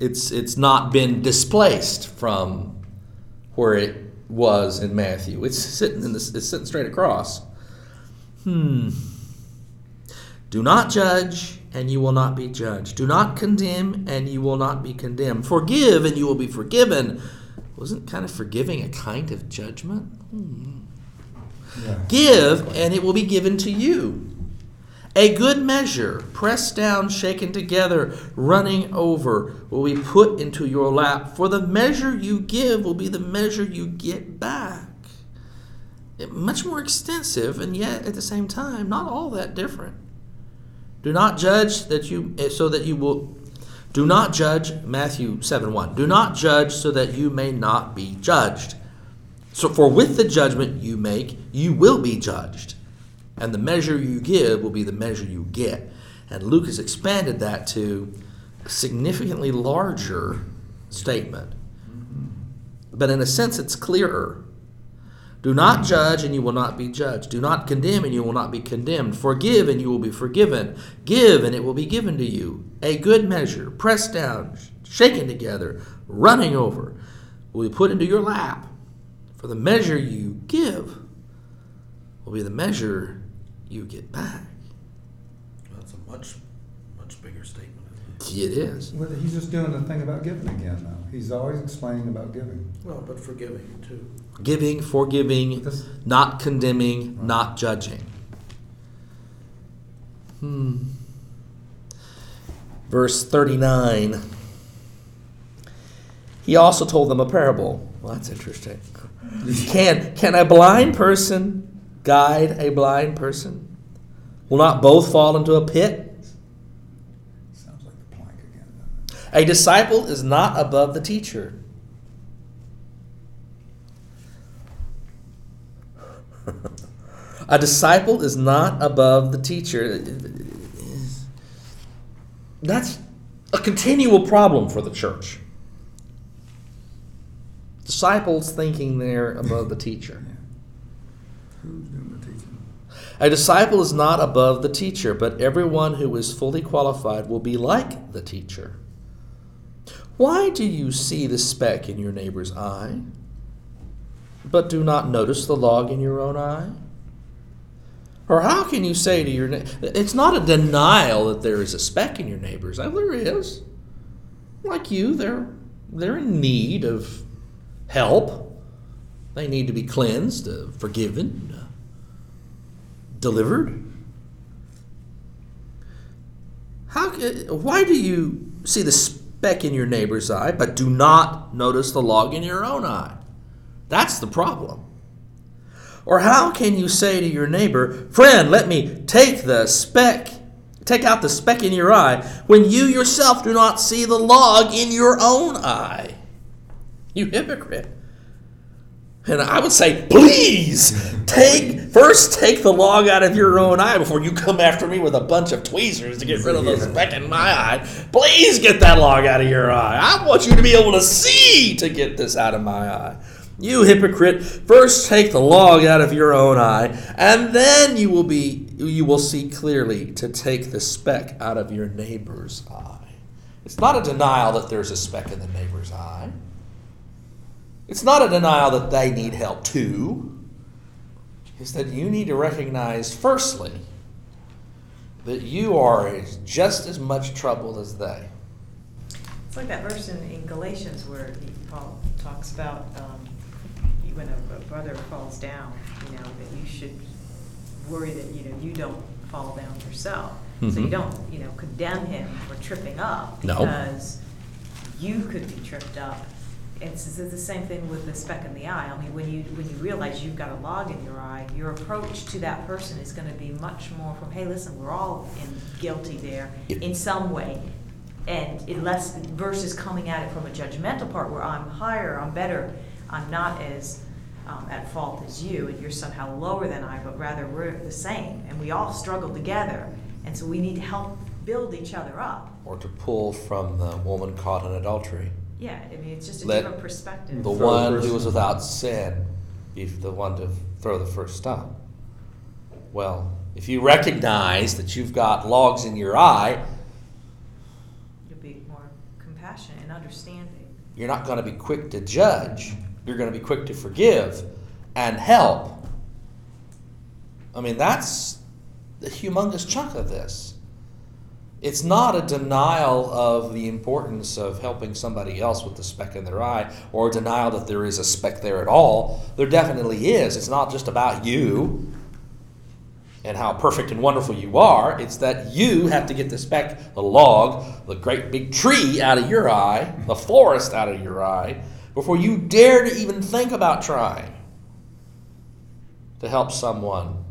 [SPEAKER 1] It's it's not been displaced from where it was in Matthew. It's sitting in this. It's sitting straight across. Hmm. Do not judge, and you will not be judged. Do not condemn, and you will not be condemned. Forgive, and you will be forgiven. Wasn't kind of forgiving a kind of judgment? Hmm.
[SPEAKER 2] Yeah.
[SPEAKER 1] Give, and it will be given to you. A good measure, pressed down, shaken together, running over, will be put into your lap. For the measure you give will be the measure you get back. It- much more extensive, and yet at the same time, not all that different. Do not judge that you, eh, so that you will. Do not judge, Matthew 7 1. Do not judge so that you may not be judged. So, for with the judgment you make, you will be judged. And the measure you give will be the measure you get. And Luke has expanded that to a significantly larger statement. But in a sense, it's clearer. Do not mm. judge, and you will not be judged. Do not condemn, and you will not be condemned. Forgive, and you will be forgiven. Give, and it will be given to you. A good measure, pressed down, shaken together, running over, will be put into your lap. For the measure you give will be the measure you get back.
[SPEAKER 4] That's a much, much bigger statement. it?
[SPEAKER 1] It is.
[SPEAKER 2] Well, he's just doing the thing about giving again though. He's always explaining about giving.
[SPEAKER 3] Well, but forgiving too.
[SPEAKER 1] Giving, forgiving, not condemning, not judging. Hmm. Verse 39. He also told them a parable. Well, that's interesting. Can, can a blind person guide a blind person? Will not both fall into a pit?
[SPEAKER 2] Sounds like the plank again.
[SPEAKER 1] A disciple is not above the teacher. A disciple is not above the teacher. That's a continual problem for the church. Disciples thinking they're above the teacher. A disciple is not above the teacher, but everyone who is fully qualified will be like the teacher. Why do you see the speck in your neighbor's eye, but do not notice the log in your own eye? Or how can you say to your neighbor, it's not a denial that there is a speck in your neighbor's eye. There is. Like you, they're, they're in need of help. They need to be cleansed, uh, forgiven, uh, delivered. How, ca- why do you see the speck in your neighbor's eye, but do not notice the log in your own eye? That's the problem. Or how can you say to your neighbor, Friend, let me take the speck, take out the speck in your eye, when you yourself do not see the log in your own eye? You hypocrite. And I would say, please take first take the log out of your own eye before you come after me with a bunch of tweezers to get rid of the speck in my eye. Please get that log out of your eye. I want you to be able to see to get this out of my eye. You hypocrite, first take the log out of your own eye, and then you will be you will see clearly to take the speck out of your neighbor's eye. It's not a denial that there's a speck in the neighbor's eye. It's not a denial that they need help too. It's that you need to recognize, firstly, that you are just as much trouble as they.
[SPEAKER 6] It's like that verse in, in Galatians where Paul talks about, um, when a, a brother falls down, you know, that you should worry that, you know, you don't fall down yourself. So you
[SPEAKER 1] Mhm.
[SPEAKER 6] don't, you know, condemn him for tripping up.
[SPEAKER 1] No.
[SPEAKER 6] Because you could be tripped up. It's, it's the same thing with the speck in the eye. I mean, when you, when you realize you've got a log in your eye, your approach to that person is gonna be much more from, hey, listen, we're all in, guilty there in some way. And unless, versus coming at it from a judgmental part where I'm higher, I'm better, I'm not as um, at fault as you, and you're somehow lower than I, but rather we're the same, and we all struggle together, and so we need to help build each other up.
[SPEAKER 1] Or to pull from the woman caught in adultery.
[SPEAKER 6] Yeah, I mean, it's just a
[SPEAKER 1] Let
[SPEAKER 6] different perspective.
[SPEAKER 1] The
[SPEAKER 2] Throw the
[SPEAKER 1] who was without sin be the one to throw the first stone. Well, if you recognize that you've got logs in your eye,
[SPEAKER 6] You'll be more compassionate and understanding.
[SPEAKER 1] you're not going to be quick to judge. You're going to be quick to forgive and help. I mean, that's the humongous chunk of this. It's not a denial of the importance of helping somebody else with the speck in their eye or a denial that there is a speck there at all. There definitely is. It's not just about you and how perfect and wonderful you are. It's that you have to get the speck, the log, the great big tree out of your eye, the forest out of your eye, before you dare to even think about trying to help someone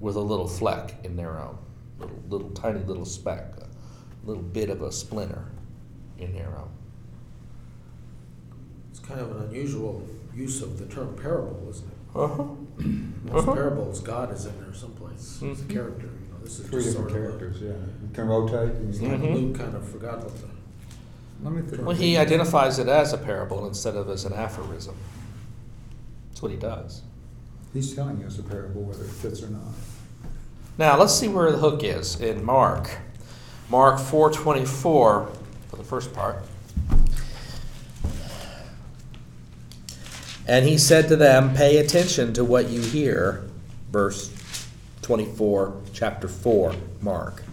[SPEAKER 1] with a little fleck in their own, little, little tiny little speck, a little bit of a splinter in their own.
[SPEAKER 3] It's kind of an unusual use of the term parable, isn't it?
[SPEAKER 1] Uh-huh.
[SPEAKER 3] Most
[SPEAKER 1] Uh-huh.
[SPEAKER 3] parables, God is in there someplace, as a
[SPEAKER 1] Mhm.
[SPEAKER 3] character, you know, this is
[SPEAKER 2] Three
[SPEAKER 3] just
[SPEAKER 2] different
[SPEAKER 3] sort of a.
[SPEAKER 2] characters, yeah. You can rotate. and
[SPEAKER 3] It's
[SPEAKER 2] you
[SPEAKER 3] like
[SPEAKER 2] can-
[SPEAKER 1] Mhm.
[SPEAKER 3] Luke kind of forgot what the.
[SPEAKER 2] Let me think.
[SPEAKER 1] Well, he identifies it as a parable instead of as an aphorism. That's what he does.
[SPEAKER 2] He's telling us a parable, whether it fits or not.
[SPEAKER 1] Now let's see where the hook is in Mark. Mark 4:24 for the first part. And he said to them, "Pay attention to what you hear." Verse 24, chapter 4, Mark.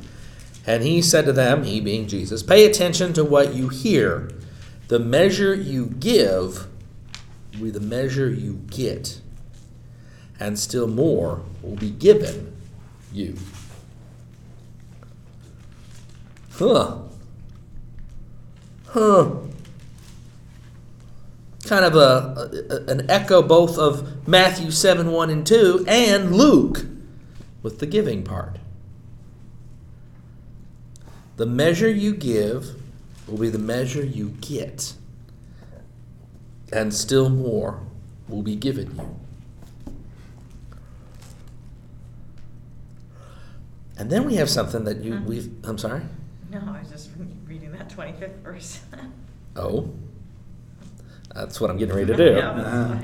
[SPEAKER 1] And he said to them, he being Jesus, "Pay attention to what you hear. The measure you give will be the measure you get, and still more will be given you." Huh. Huh. Kind of a, a- an echo both of Matthew 7 1 and 2 and Luke with the giving part. The measure you give will be the measure you get, and still more will be given you. And then we have something that you we've I'm sorry?
[SPEAKER 6] No, I was just reading that twenty-fifth verse.
[SPEAKER 1] Oh. That's what I'm getting ready to do.
[SPEAKER 6] Yeah.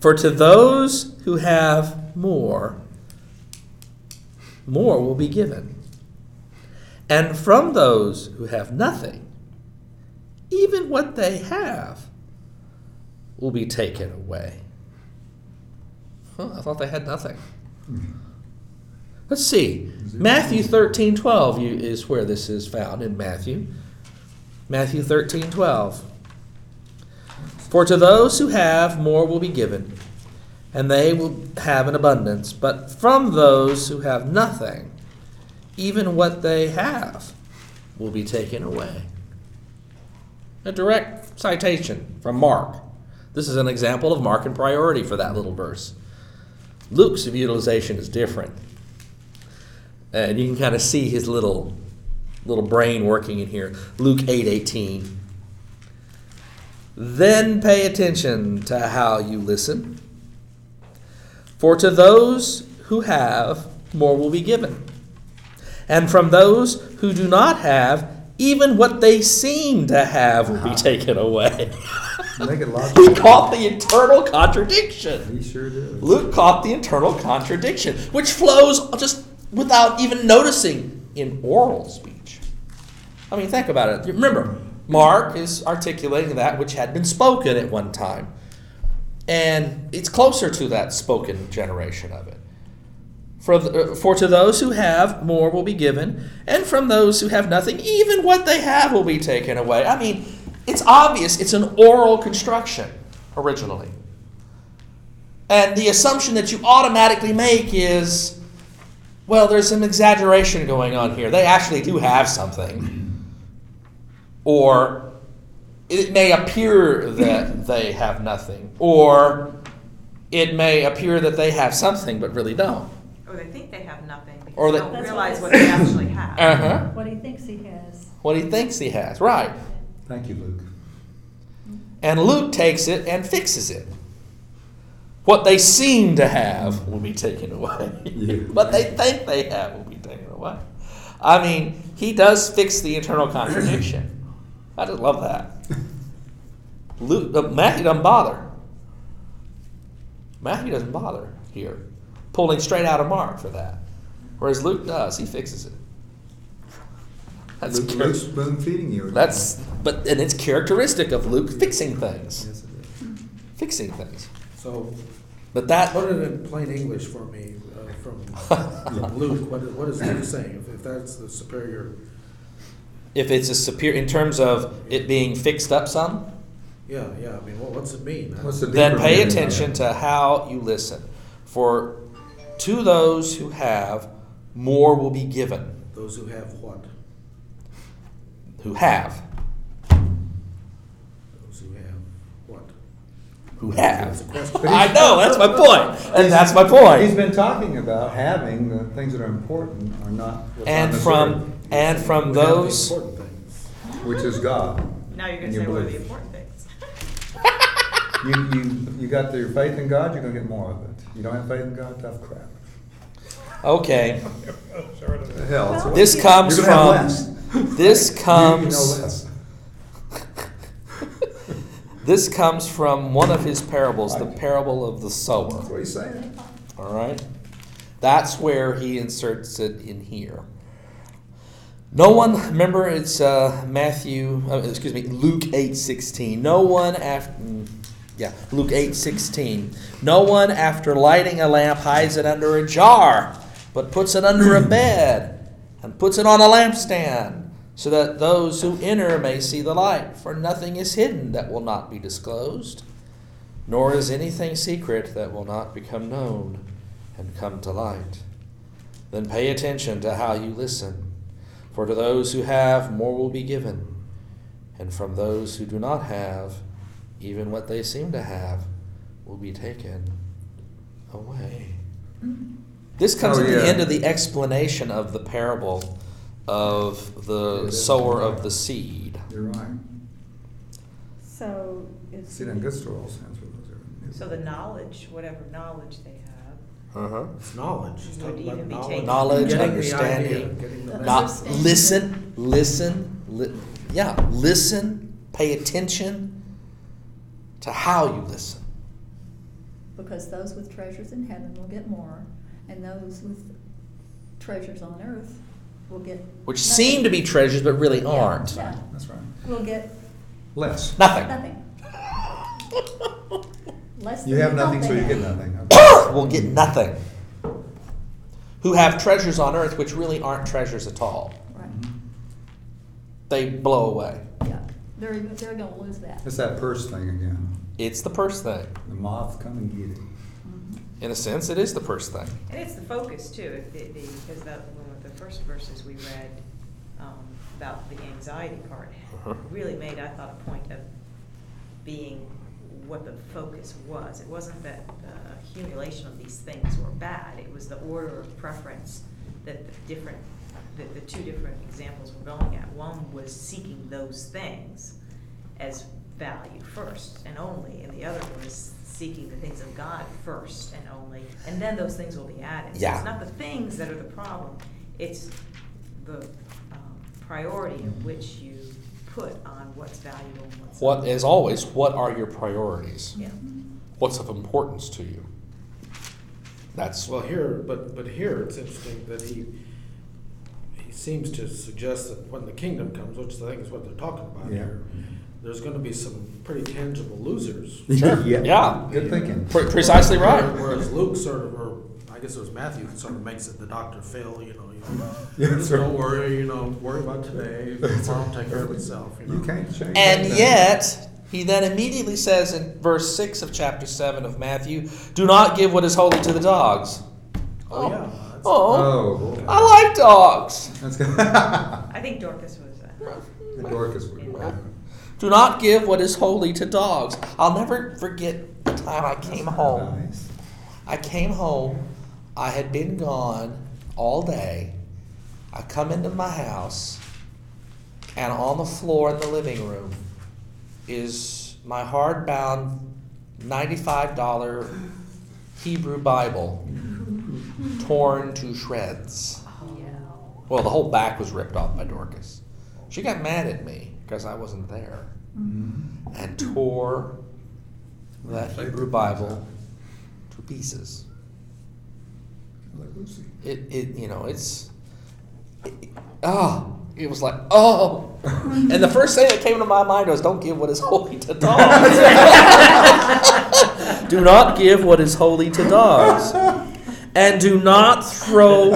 [SPEAKER 1] For to those who have more, more will be given. And from those who have nothing, even what they have will be taken away. Huh, I thought they had nothing. Mm-hmm. Let's see. Matthew 13 12 you- is where this is found in Matthew. Matthew 13 12. For to those who have, more will be given, and they will have an abundance. But from those who have nothing, even what they have will be taken away. A direct citation from Mark. This is an example of Markan priority for that little verse. Luke's utilization is different. And you can kind of see his little little brain working in here. Luke 8:18. then pay attention to how you listen. For to those who have, more will be given. And from those who do not have, even what they seem to have will be taken away.
[SPEAKER 2] Make it
[SPEAKER 1] he caught the internal contradiction.
[SPEAKER 2] He sure did.
[SPEAKER 1] Luke caught the internal contradiction, which flows just without even noticing in oral speech. I mean, think about it. Remember, Mark is articulating that which had been spoken at one time. And it's closer to that spoken generation of it. For, the, uh, for to those who have, more will be given, and from those who have nothing, even what they have will be taken away. I mean, it's obvious it's an oral construction originally. And the assumption that you automatically make is, well, there's some exaggeration going on here. They actually do have something. Or it may appear that they have nothing. Or it may appear that they have something but really don't.
[SPEAKER 6] Or they think they have nothing because
[SPEAKER 1] Or
[SPEAKER 6] they
[SPEAKER 1] they-
[SPEAKER 6] don't
[SPEAKER 7] That's
[SPEAKER 6] realize
[SPEAKER 7] what
[SPEAKER 6] what they actually have.
[SPEAKER 1] Uh huh.
[SPEAKER 7] What he thinks he has.
[SPEAKER 1] What he thinks he has. Right.
[SPEAKER 2] Thank you, Luke.
[SPEAKER 1] And Luke takes it and fixes it. What they seem to have will be taken away.
[SPEAKER 2] Yeah.
[SPEAKER 1] what they think they have will be taken away. I mean, he does fix the internal contradiction. I just love that. Luke, uh, Matthew doesn't bother. Matthew doesn't bother here, pulling straight out of Mark for that. Whereas Luke does, he fixes it. That's
[SPEAKER 2] Luke,
[SPEAKER 1] char-
[SPEAKER 2] Luke's spoon feeding you. again.
[SPEAKER 1] that's but and it's characteristic of Luke fixing things,
[SPEAKER 2] Yes, it is.
[SPEAKER 1] fixing things.
[SPEAKER 3] So,
[SPEAKER 1] But that
[SPEAKER 3] put it in plain English for me, uh, from, from Luke, what, is- what is Luke saying, if, if that's the superior,
[SPEAKER 1] if it's a superior in terms of it being fixed up some,
[SPEAKER 3] yeah, yeah, I mean, what, what's it mean?
[SPEAKER 2] What's the
[SPEAKER 1] then pay attention to how you listen. For to those who have, more will be given.
[SPEAKER 3] Those who have what?
[SPEAKER 1] Who have,
[SPEAKER 3] Those who have what?
[SPEAKER 1] who have. I know that's my point. point, and that's my
[SPEAKER 2] He's
[SPEAKER 1] point.
[SPEAKER 2] been talking about having the things that are important are not. what's
[SPEAKER 1] And
[SPEAKER 2] not
[SPEAKER 1] from and from
[SPEAKER 3] We have the
[SPEAKER 1] those,
[SPEAKER 3] Important things.
[SPEAKER 2] which is God.
[SPEAKER 6] Now you're gonna
[SPEAKER 2] And
[SPEAKER 6] say
[SPEAKER 2] your
[SPEAKER 6] what are the
[SPEAKER 2] belief.
[SPEAKER 6] important things?
[SPEAKER 2] You, you, you got your faith in God, you're gonna get more of it. You don't have faith in God, tough crap.
[SPEAKER 1] Okay,
[SPEAKER 2] The hell. it's-
[SPEAKER 1] this comes
[SPEAKER 2] You're gonna have
[SPEAKER 1] from
[SPEAKER 2] less.
[SPEAKER 1] this
[SPEAKER 2] You-
[SPEAKER 1] comes.
[SPEAKER 2] You know less.
[SPEAKER 1] This comes from one of his parables, the parable of the sower.
[SPEAKER 2] That's what he's saying.
[SPEAKER 1] All right? That's where he inserts it in here. No one, remember it's uh, Matthew, uh, excuse me, Luke 8 16. No one after, yeah, Luke 8 16. No one after lighting a lamp hides it under a jar, but puts it under a bed and puts it on a lampstand, so that those who enter may see the light. For nothing is hidden that will not be disclosed, nor is anything secret that will not become known and come to light. Then pay attention to how you listen. For to those who have, more will be given, and from those who do not have, even what they seem to have will be taken away. Mm. This comes
[SPEAKER 2] Oh,
[SPEAKER 1] at the
[SPEAKER 2] yeah.
[SPEAKER 1] end of the explanation of the parable of the sower of the seed.
[SPEAKER 2] You're right.
[SPEAKER 7] So it's.
[SPEAKER 2] See, then good store all stands for those who.
[SPEAKER 6] So the knowledge, whatever knowledge they have,
[SPEAKER 1] Uh-huh.
[SPEAKER 3] It's knowledge, it's
[SPEAKER 6] Would
[SPEAKER 3] talking about
[SPEAKER 6] even be
[SPEAKER 3] knowledge.
[SPEAKER 6] taken-
[SPEAKER 1] Knowledge,
[SPEAKER 3] Getting the
[SPEAKER 1] understanding.
[SPEAKER 3] getting the
[SPEAKER 7] The.
[SPEAKER 1] Not
[SPEAKER 7] Understanding.
[SPEAKER 1] listen, listen, li- yeah, listen, pay attention to how you listen.
[SPEAKER 7] Because those with treasures in heaven will get more, and those with treasures on earth, we'll get.
[SPEAKER 1] which
[SPEAKER 7] nothing.
[SPEAKER 1] seem to be treasures but really aren't.
[SPEAKER 7] Yeah,
[SPEAKER 2] That's right.
[SPEAKER 7] we'll get
[SPEAKER 2] Less.
[SPEAKER 1] Nothing.
[SPEAKER 7] nothing. Less
[SPEAKER 2] You
[SPEAKER 7] than
[SPEAKER 2] have nothing, so you get nothing. Okay.
[SPEAKER 1] we'll get nothing. Who have treasures on earth which really aren't treasures at all.
[SPEAKER 7] Right, mm-hmm.
[SPEAKER 1] They blow away.
[SPEAKER 7] yeah, they're, they're gonna lose that.
[SPEAKER 2] It's that purse thing again.
[SPEAKER 1] It's the purse thing.
[SPEAKER 2] The moth come and get it.
[SPEAKER 1] In a sense, it is the first thing.
[SPEAKER 6] And it's the focus too, if the, the, because that, one of the first verses we read, um, about the anxiety part,
[SPEAKER 1] Uh-huh.
[SPEAKER 6] really made, I thought, a point of being what the focus was. It wasn't that the accumulation of these things were bad, it was the order of preference that the different, that the two different examples were going at. One was seeking those things as value first and only, and the other was seeking the things of God first and only, and then those things will be added. So
[SPEAKER 1] Yeah.
[SPEAKER 6] It's not the things that are the problem, it's the um, priority of which you put on what's valuable and what's
[SPEAKER 1] What,
[SPEAKER 6] not.
[SPEAKER 1] as always, what are your priorities?
[SPEAKER 6] Yeah.
[SPEAKER 1] What's of importance to you? That's
[SPEAKER 4] Well, here, but, but here, it's interesting that he, he seems to suggest that when the kingdom comes, which I think is what they're talking about
[SPEAKER 2] Yeah.
[SPEAKER 4] here, there's gonna be some pretty tangible losers.
[SPEAKER 1] Sure. Yeah.
[SPEAKER 2] Good thinking.
[SPEAKER 1] pre- precisely right.
[SPEAKER 4] Whereas Luke sort of, or I guess it was Matthew, sort of makes it the Dr. Phil, you know, you know,
[SPEAKER 2] Yeah,
[SPEAKER 4] just don't worry, you know, worry about today, tomorrow will take care of itself, you know.
[SPEAKER 2] You can't change.
[SPEAKER 1] And
[SPEAKER 2] that.
[SPEAKER 1] yet, he then immediately says in verse 6 of chapter 7 of Matthew, Do not give what is holy to the dogs.
[SPEAKER 4] Oh, yeah. that's-
[SPEAKER 1] Oh,
[SPEAKER 2] Oh,
[SPEAKER 1] I like dogs.
[SPEAKER 2] that's good.
[SPEAKER 6] I think Dorcas was, uh,
[SPEAKER 2] Dorcas would.
[SPEAKER 1] Do not give what is holy to dogs. I'll never forget the time I came home.
[SPEAKER 2] Nice.
[SPEAKER 1] I came home. I had been gone all day. I come into my house, and on the floor in the living room is my hardbound $95 Hebrew Bible torn to shreds.
[SPEAKER 6] Oh,
[SPEAKER 1] well, the whole back was ripped off by Dorcas. She got mad at me because I wasn't there and tore that Hebrew Bible to pieces.
[SPEAKER 2] Like Lucy.
[SPEAKER 1] It, it you know, it's, it, oh, it was like, oh. And the first thing that came to my mind was, don't give what is holy to dogs. do not give what is holy to dogs. And do not throw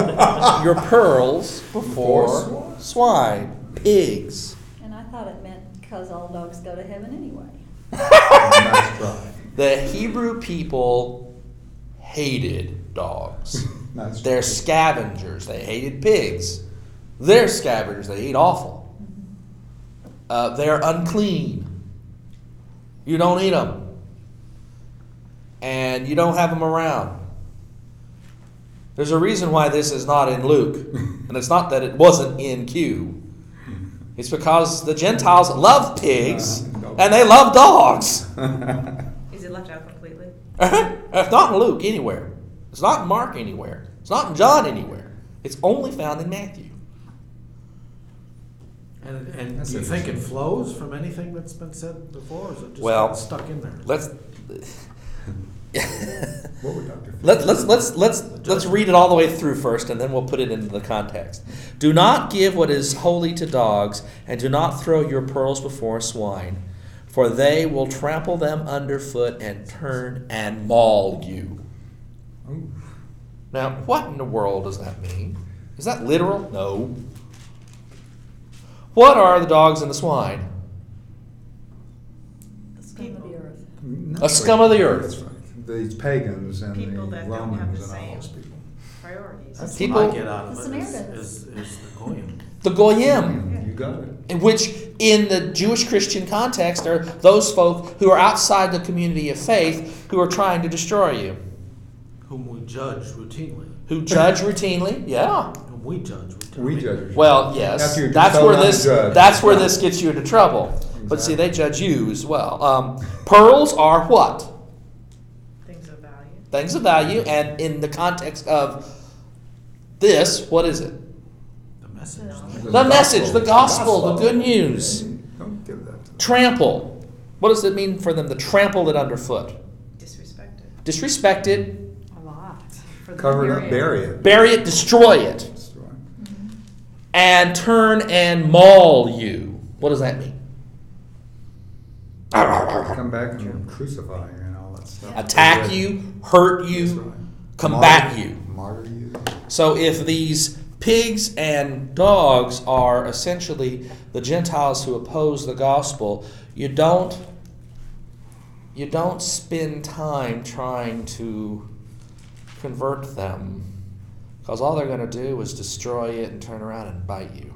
[SPEAKER 1] your pearls before
[SPEAKER 2] Before
[SPEAKER 1] swine, pigs.
[SPEAKER 7] And I thought it meant because all dogs go to heaven anyway.
[SPEAKER 2] Nice try.
[SPEAKER 1] The Hebrew people hated dogs.
[SPEAKER 2] Nice
[SPEAKER 1] They're scavengers. They hated pigs. They're scavengers. They eat awful. Uh, they're unclean. You don't eat them. And you don't have them around. There's a reason why this is not in Luke. And it's not that it wasn't in Q. It's because the Gentiles love pigs uh, and they love dogs.
[SPEAKER 6] Is it left out completely?
[SPEAKER 1] it's not in Luke anywhere. It's not in Mark anywhere. It's not in John anywhere. It's only found in Matthew.
[SPEAKER 4] And, and
[SPEAKER 2] That's
[SPEAKER 4] do you think it flows from anything that's been said before, or is it just
[SPEAKER 1] Well,
[SPEAKER 4] stuck in there?
[SPEAKER 1] Let's
[SPEAKER 2] What would Dr. Phil
[SPEAKER 1] let's let's let's let's let's read it all the way through first, and then we'll put it into the context. Do not give what is holy to dogs, and do not throw your pearls before swine, for they will trample them underfoot and turn and maul you.
[SPEAKER 2] Ooh.
[SPEAKER 1] Now, what in the world does that mean? Is that literal? No. What are the dogs and the swine?
[SPEAKER 7] The scum of the earth.
[SPEAKER 1] A scum of the earth.
[SPEAKER 2] That's. These pagans and
[SPEAKER 6] People
[SPEAKER 2] the
[SPEAKER 6] that don't have
[SPEAKER 2] Romans
[SPEAKER 6] the
[SPEAKER 2] and all
[SPEAKER 6] same-
[SPEAKER 2] those people.
[SPEAKER 6] Priorities.
[SPEAKER 4] That's
[SPEAKER 1] People-
[SPEAKER 4] what I get out of
[SPEAKER 7] The
[SPEAKER 4] it, is,
[SPEAKER 7] Samaritans.
[SPEAKER 4] is, is the goyim.
[SPEAKER 1] The goyim.
[SPEAKER 2] You got it.
[SPEAKER 1] in which in the Jewish Christian context are those folk who are outside the community of faith who are trying to destroy you,
[SPEAKER 4] whom we judge routinely.
[SPEAKER 1] who judge routinely. Yeah.
[SPEAKER 4] Whom we judge routinely.
[SPEAKER 2] We judge.
[SPEAKER 1] Well, yes.
[SPEAKER 2] After you're
[SPEAKER 1] That's
[SPEAKER 2] told
[SPEAKER 1] where
[SPEAKER 2] not to
[SPEAKER 1] this
[SPEAKER 2] judge.
[SPEAKER 1] that's where this gets you into trouble. But see, they judge you as well. Um, pearls are what?
[SPEAKER 6] Things of value.
[SPEAKER 1] Things of value, and in the context of this, what is it?
[SPEAKER 4] The message.
[SPEAKER 1] The message, the gospel, the good news.
[SPEAKER 2] Don't give that.
[SPEAKER 1] Trample. What does it mean for them to trample it underfoot?
[SPEAKER 6] Disrespected.
[SPEAKER 1] Disrespect it,
[SPEAKER 5] A lot.
[SPEAKER 2] Cover it up,
[SPEAKER 5] bury
[SPEAKER 2] bury it.
[SPEAKER 1] bury it, destroy it. and turn and maul you. What does that mean?
[SPEAKER 2] Come back and crucify you and all that stuff.
[SPEAKER 1] Attack you, hurt you,
[SPEAKER 2] right.
[SPEAKER 1] combat
[SPEAKER 2] Martyr-
[SPEAKER 1] you.
[SPEAKER 2] Martyr you.
[SPEAKER 1] So if these pigs and dogs are essentially the Gentiles who oppose the gospel, you don't you don't spend time trying to convert them because all they're going to do is destroy it and turn around and bite you.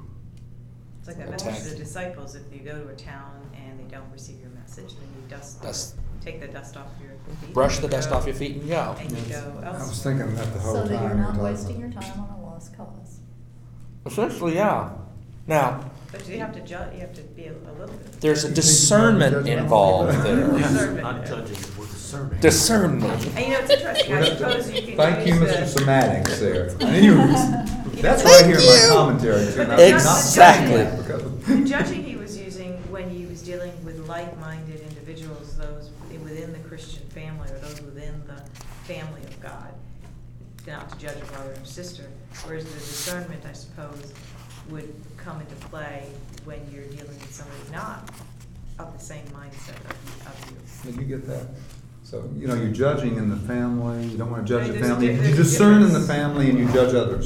[SPEAKER 6] It's like that message to the disciples, if you go to a town and they don't receive your message, then you dust,
[SPEAKER 1] Dust.
[SPEAKER 6] Take the dust off your feet.
[SPEAKER 1] Brush the
[SPEAKER 6] and
[SPEAKER 1] dust off your feet and go.
[SPEAKER 6] And you go
[SPEAKER 2] I was
[SPEAKER 6] elsewhere.
[SPEAKER 2] thinking that the whole
[SPEAKER 7] So
[SPEAKER 2] time.
[SPEAKER 7] that you're not wasting your time on a lost cause.
[SPEAKER 1] Essentially, yeah. Now,
[SPEAKER 6] But you have to ju, you have to be a a little bit.
[SPEAKER 1] there's a
[SPEAKER 2] You think you
[SPEAKER 1] discernment involved there.
[SPEAKER 6] Discernment.
[SPEAKER 3] not judging, we're discerning.
[SPEAKER 1] Discernment.
[SPEAKER 6] And you know, it's interesting, I suppose you can
[SPEAKER 2] Thank you,
[SPEAKER 6] use
[SPEAKER 2] Mr.
[SPEAKER 6] the.
[SPEAKER 2] Semantics there. I knew you were- That's right here hear in my commentary too. and I'm not
[SPEAKER 1] Exactly.
[SPEAKER 2] judging that because-
[SPEAKER 6] The judging he was using when he was dealing with like-minded individuals, those within the Christian family or those within the family of God, not to judge a brother or sister. Whereas the discernment, I suppose, would come into play when you're dealing with somebody not of the same mindset of, of you.
[SPEAKER 2] Did you get that? So, you know, you're judging in the family, you don't want to judge the
[SPEAKER 6] There's a
[SPEAKER 2] family.
[SPEAKER 6] di-
[SPEAKER 2] You
[SPEAKER 6] there's a
[SPEAKER 2] discern in the
[SPEAKER 6] difference.
[SPEAKER 2] family and you judge others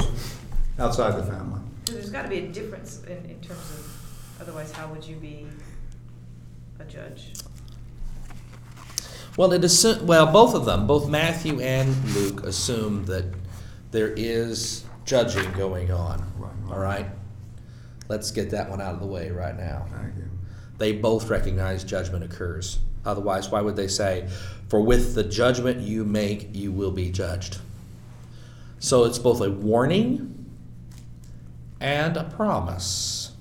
[SPEAKER 2] outside the family.
[SPEAKER 6] So there's gotta be a difference in, in terms of, otherwise how would you be a judge?
[SPEAKER 1] Well, it assu- well, both of them, both Matthew and Luke, assume that there is judging going on.
[SPEAKER 2] Right.
[SPEAKER 1] All right? Let's get that one out of the way right now. They both recognize judgment occurs. Otherwise, why would they say, For with the judgment you make, you will be judged? So it's both a warning and a promise.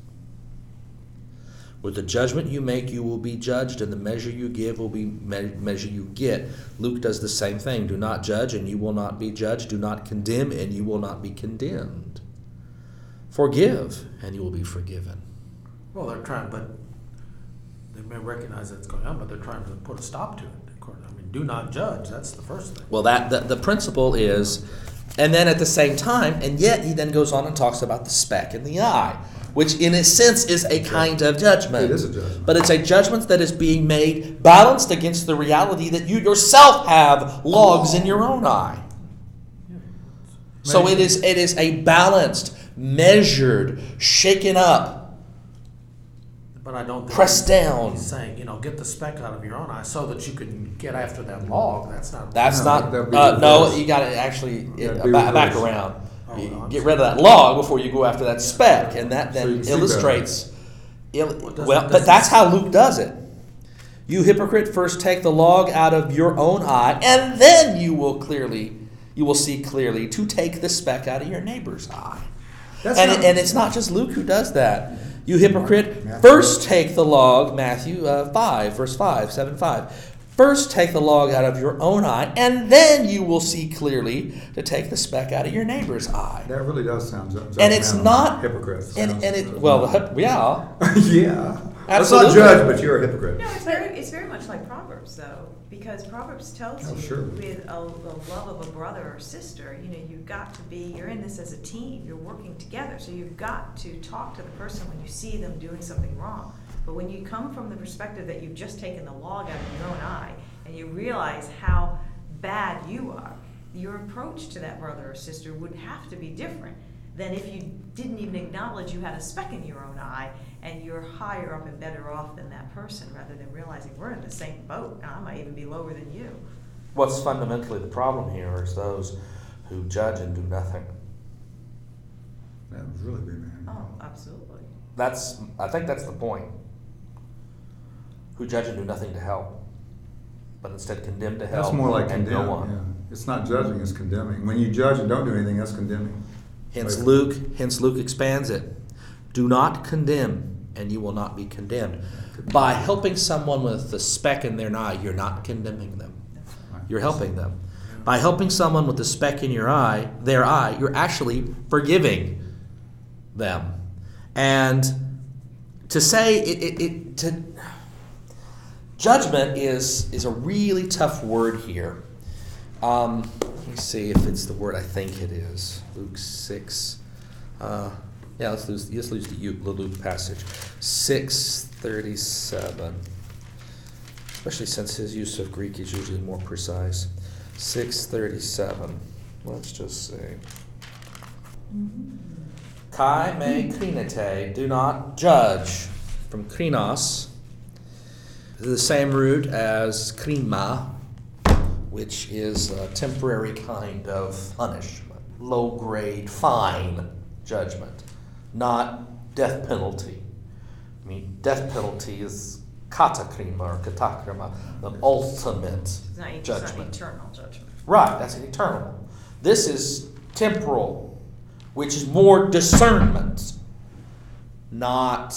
[SPEAKER 1] With the judgment you make, you will be judged, and the measure you give will be me- measure you get. Luke does the same thing. Do not judge, and you will not be judged. Do not condemn, and you will not be condemned. Forgive, and you will be forgiven.
[SPEAKER 3] Well, they're trying, but they may recognize that it's going on, but they're trying to put a stop to it. I mean, do not judge, that's the first thing.
[SPEAKER 1] Well, that the, the principle is, and then at the same time, and yet he then goes on and talks about the speck in the eye, which in a sense is a kind of judgment.
[SPEAKER 2] It is a judgment.
[SPEAKER 1] But it's a judgment that is being made balanced against the reality that you yourself have logs in your own eye. So it is it is a balanced, measured, shaken up.
[SPEAKER 3] But I don't press
[SPEAKER 1] down.
[SPEAKER 3] He's saying, you know, get the speck out of your own eye so that you can get after that log, that's not.
[SPEAKER 1] That's
[SPEAKER 2] No,
[SPEAKER 1] not. Uh, no, you got to actually
[SPEAKER 2] That'd
[SPEAKER 1] uh, back, back around. You get rid of that log before you go after that speck, and that then
[SPEAKER 2] better.
[SPEAKER 1] illustrates. Il-
[SPEAKER 3] Well,
[SPEAKER 1] well, but that's how Luke does it. You hypocrite, first take the log out of your own eye, and then you will clearly, you will see clearly to take the speck out of your neighbor's eye.
[SPEAKER 2] That's
[SPEAKER 1] and,
[SPEAKER 2] not-
[SPEAKER 1] and it's not just Luke who does that. You hypocrite,
[SPEAKER 2] Matthew.
[SPEAKER 1] first take the log, Matthew uh, 5, verse 5, 7, 5. First take the log out of your own eye, and then you will see clearly to take the speck out of your neighbor's eye.
[SPEAKER 2] That really does sound. ju-
[SPEAKER 1] And it's not.
[SPEAKER 2] Hypocrite.
[SPEAKER 1] And,
[SPEAKER 2] sounds-
[SPEAKER 1] and it, well, the hip- yeah.
[SPEAKER 2] yeah. Let's not judge, but you're a hypocrite.
[SPEAKER 6] No, it's very, it's very much like Proverbs, though, because Proverbs tells
[SPEAKER 2] Oh,
[SPEAKER 6] you
[SPEAKER 2] sure.
[SPEAKER 6] with a, a love of a brother or sister, you know, you've got to be, you're in this as a team, you're working together, so you've got to talk to the person when you see them doing something wrong. But when you come from the perspective that you've just taken the log out of your own eye, and you realize how bad you are, your approach to that brother or sister would have to be different than if you didn't even acknowledge you had a speck in your own eye and you're higher up and better off than that person rather than realizing we're in the same boat and I might even be lower than you.
[SPEAKER 1] What's fundamentally the problem here is those who judge and do nothing.
[SPEAKER 2] That was really big, man.
[SPEAKER 6] Oh, absolutely.
[SPEAKER 1] That's, I think that's the point. Who judge and do nothing to help, but instead condemn to hell
[SPEAKER 2] That's more like
[SPEAKER 1] and
[SPEAKER 2] condemn.
[SPEAKER 1] go on.
[SPEAKER 2] Yeah. It's not judging; it's condemning. When you judge and don't do anything, that's condemning.
[SPEAKER 1] Hence
[SPEAKER 2] Right.
[SPEAKER 1] Luke, hence Luke expands it. Do not condemn, and you will not be condemned. By helping someone with the speck in their eye, you're not condemning them. You're helping them. By helping someone with the speck in your eye, their eye, you're actually forgiving them. And to say it, it, it to judgment is is a really tough word here. Um, let me see if it's the word I think it is. Luke six. Uh, Yeah, let's lose, let's lose the Luke passage. Six thirty-seven. Especially since his use of Greek is usually more precise. Six thirty-seven. Let's just say. Kai me krinete, do not judge. From krinos, the same root as krima, which is a temporary kind of punishment, low grade fine judgment, not death penalty. I mean, death penalty is katakrima or katakrima, the ultimate
[SPEAKER 6] It's not, it's
[SPEAKER 1] judgment.
[SPEAKER 6] not eternal judgment.
[SPEAKER 1] Right, that's an eternal. This is temporal, which is more discernment, not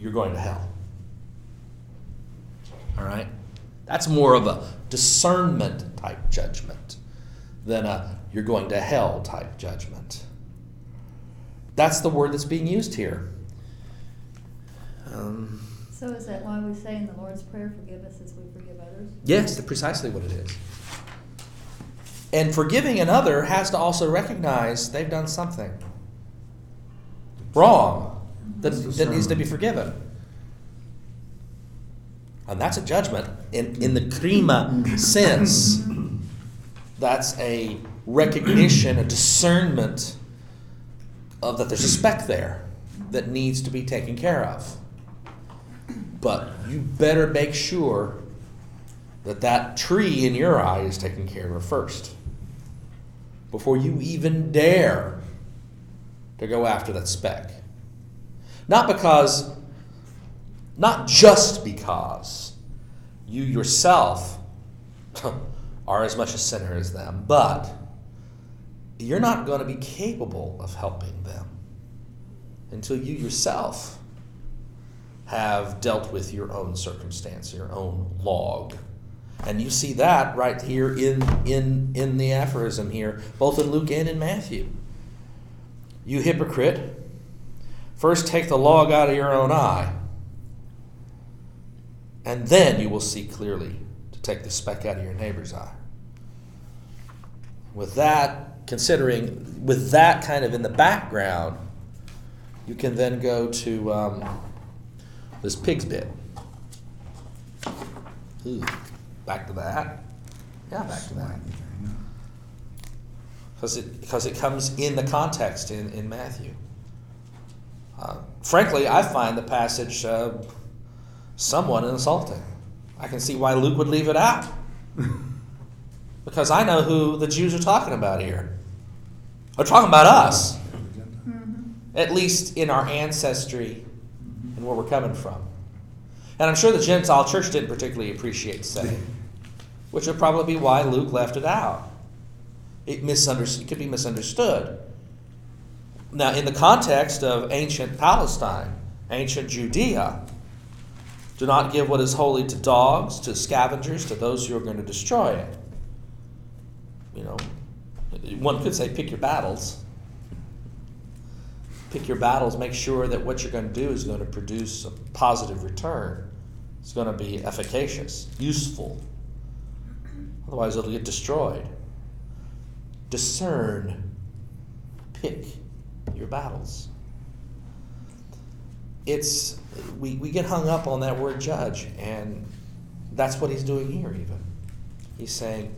[SPEAKER 1] you're going to hell. All right? That's more of a discernment type judgment than a you're going to hell type judgment. That's the word that's being used here. Um,
[SPEAKER 7] So is that why we say in the Lord's Prayer, forgive us as we forgive others?
[SPEAKER 1] Yes, that's precisely what it is. And forgiving another has to also recognize they've done something wrong that, that needs to be forgiven. And that's a judgment in, in the krima sense. That's a recognition, a discernment of that there's a speck there that needs to be taken care of. But you better make sure that that tree in your eye is taken care of first before you even dare to go after that speck. Not because, not just because you yourself are as much a sinner as them, but you're not going to be capable of helping them until you yourself have dealt with your own circumstance, your own log. And you see that right here in, in, in the aphorism here, both in Luke and in Matthew. You hypocrite, first take the log out of your own eye, and then you will see clearly to take the speck out of your neighbor's eye. With that, considering, with that kind of in the background, you can then go to um, this pig's bit. Ooh, back to that. Yeah, back to that. Because it, because it comes in the context in, in Matthew. Uh, frankly, I find the passage uh, somewhat insulting. I can see why Luke would leave it out. because I know who the Jews are talking about here. They're talking about us, at least in our ancestry and where we're coming from. And I'm sure the Gentile church didn't particularly appreciate saying, which would probably be why Luke left it out. It, misunderstood, it could be misunderstood. Now, in the context of ancient Palestine, ancient Judea, do not give what is holy to dogs, to scavengers, to those who are going to destroy it. You know, one could say pick your battles. Pick your battles, make sure that what you're going to do is going to produce a positive return. It's going to be efficacious, useful. Otherwise, it'll get destroyed. Discern, pick your battles. It's we, we get hung up on that word judge, and that's what he's doing here, even. He's saying,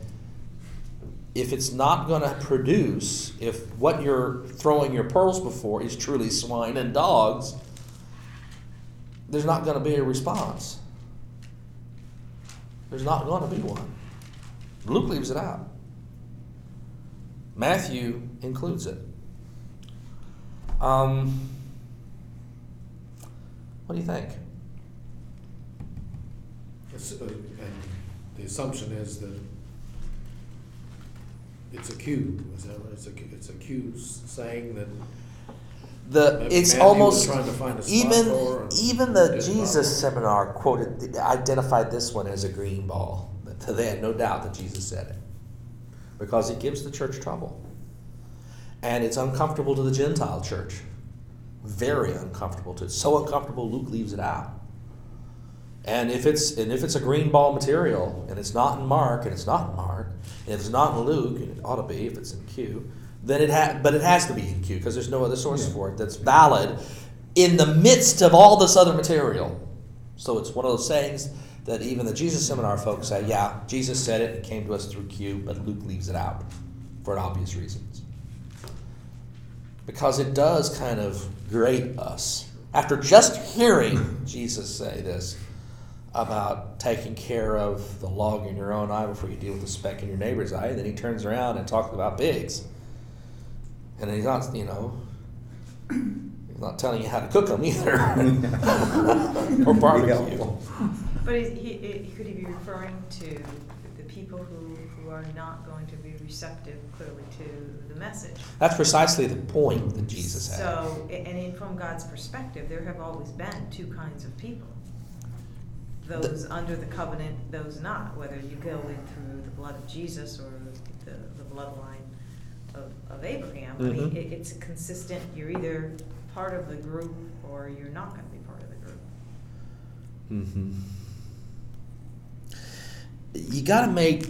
[SPEAKER 1] if it's not going to produce, if what you're throwing your pearls before is truly swine and dogs, there's not going to be a response. There's not going to be one. Luke leaves it out. Matthew includes it. Um, what do you think?
[SPEAKER 4] Uh, And the assumption is that it's a Q, is that right? It's a, it's a Q saying that
[SPEAKER 1] The
[SPEAKER 4] Maybe
[SPEAKER 1] it's
[SPEAKER 4] Matthew was
[SPEAKER 1] almost
[SPEAKER 4] trying to find a spot
[SPEAKER 1] even
[SPEAKER 4] and
[SPEAKER 1] even the
[SPEAKER 4] didn't
[SPEAKER 1] Jesus seminar quoted identified this one as a green ball. They had no doubt that Jesus said it because it gives the church trouble, and it's uncomfortable to the Gentile church. Very uncomfortable to it. So uncomfortable, Luke leaves it out. And if it's and if it's a green ball material and it's not in Mark and it's not in Mark and if it's not in Luke and it ought to be if it's in Q, then it ha- but it has to be in Q because there's no other source for it that's valid in the midst of all this other material. So it's one of those sayings that even the Jesus Seminar folks say, yeah, Jesus said it, it came to us through Q, but Luke leaves it out for obvious reasons. Because it does kind of grate us. After just hearing Jesus say this about taking care of the log in your own eye before you deal with the speck in your neighbor's eye, then he turns around and talks about pigs. And he's not, you know, he's not telling you how to cook them either. or barbecue.
[SPEAKER 6] But is he, he, could he be referring to the people who, who are not going to be receptive clearly to the message?
[SPEAKER 1] That's precisely the point that Jesus had.
[SPEAKER 6] So, and in, from God's perspective, there have always been two kinds of people. Those under the covenant, those not, whether you go in through the blood of Jesus or the, the bloodline of, of Abraham. I mean,
[SPEAKER 1] Mhm.
[SPEAKER 6] it, it's consistent, you're either part of the group or you're not gonna be part of the group.
[SPEAKER 1] hmm You got to make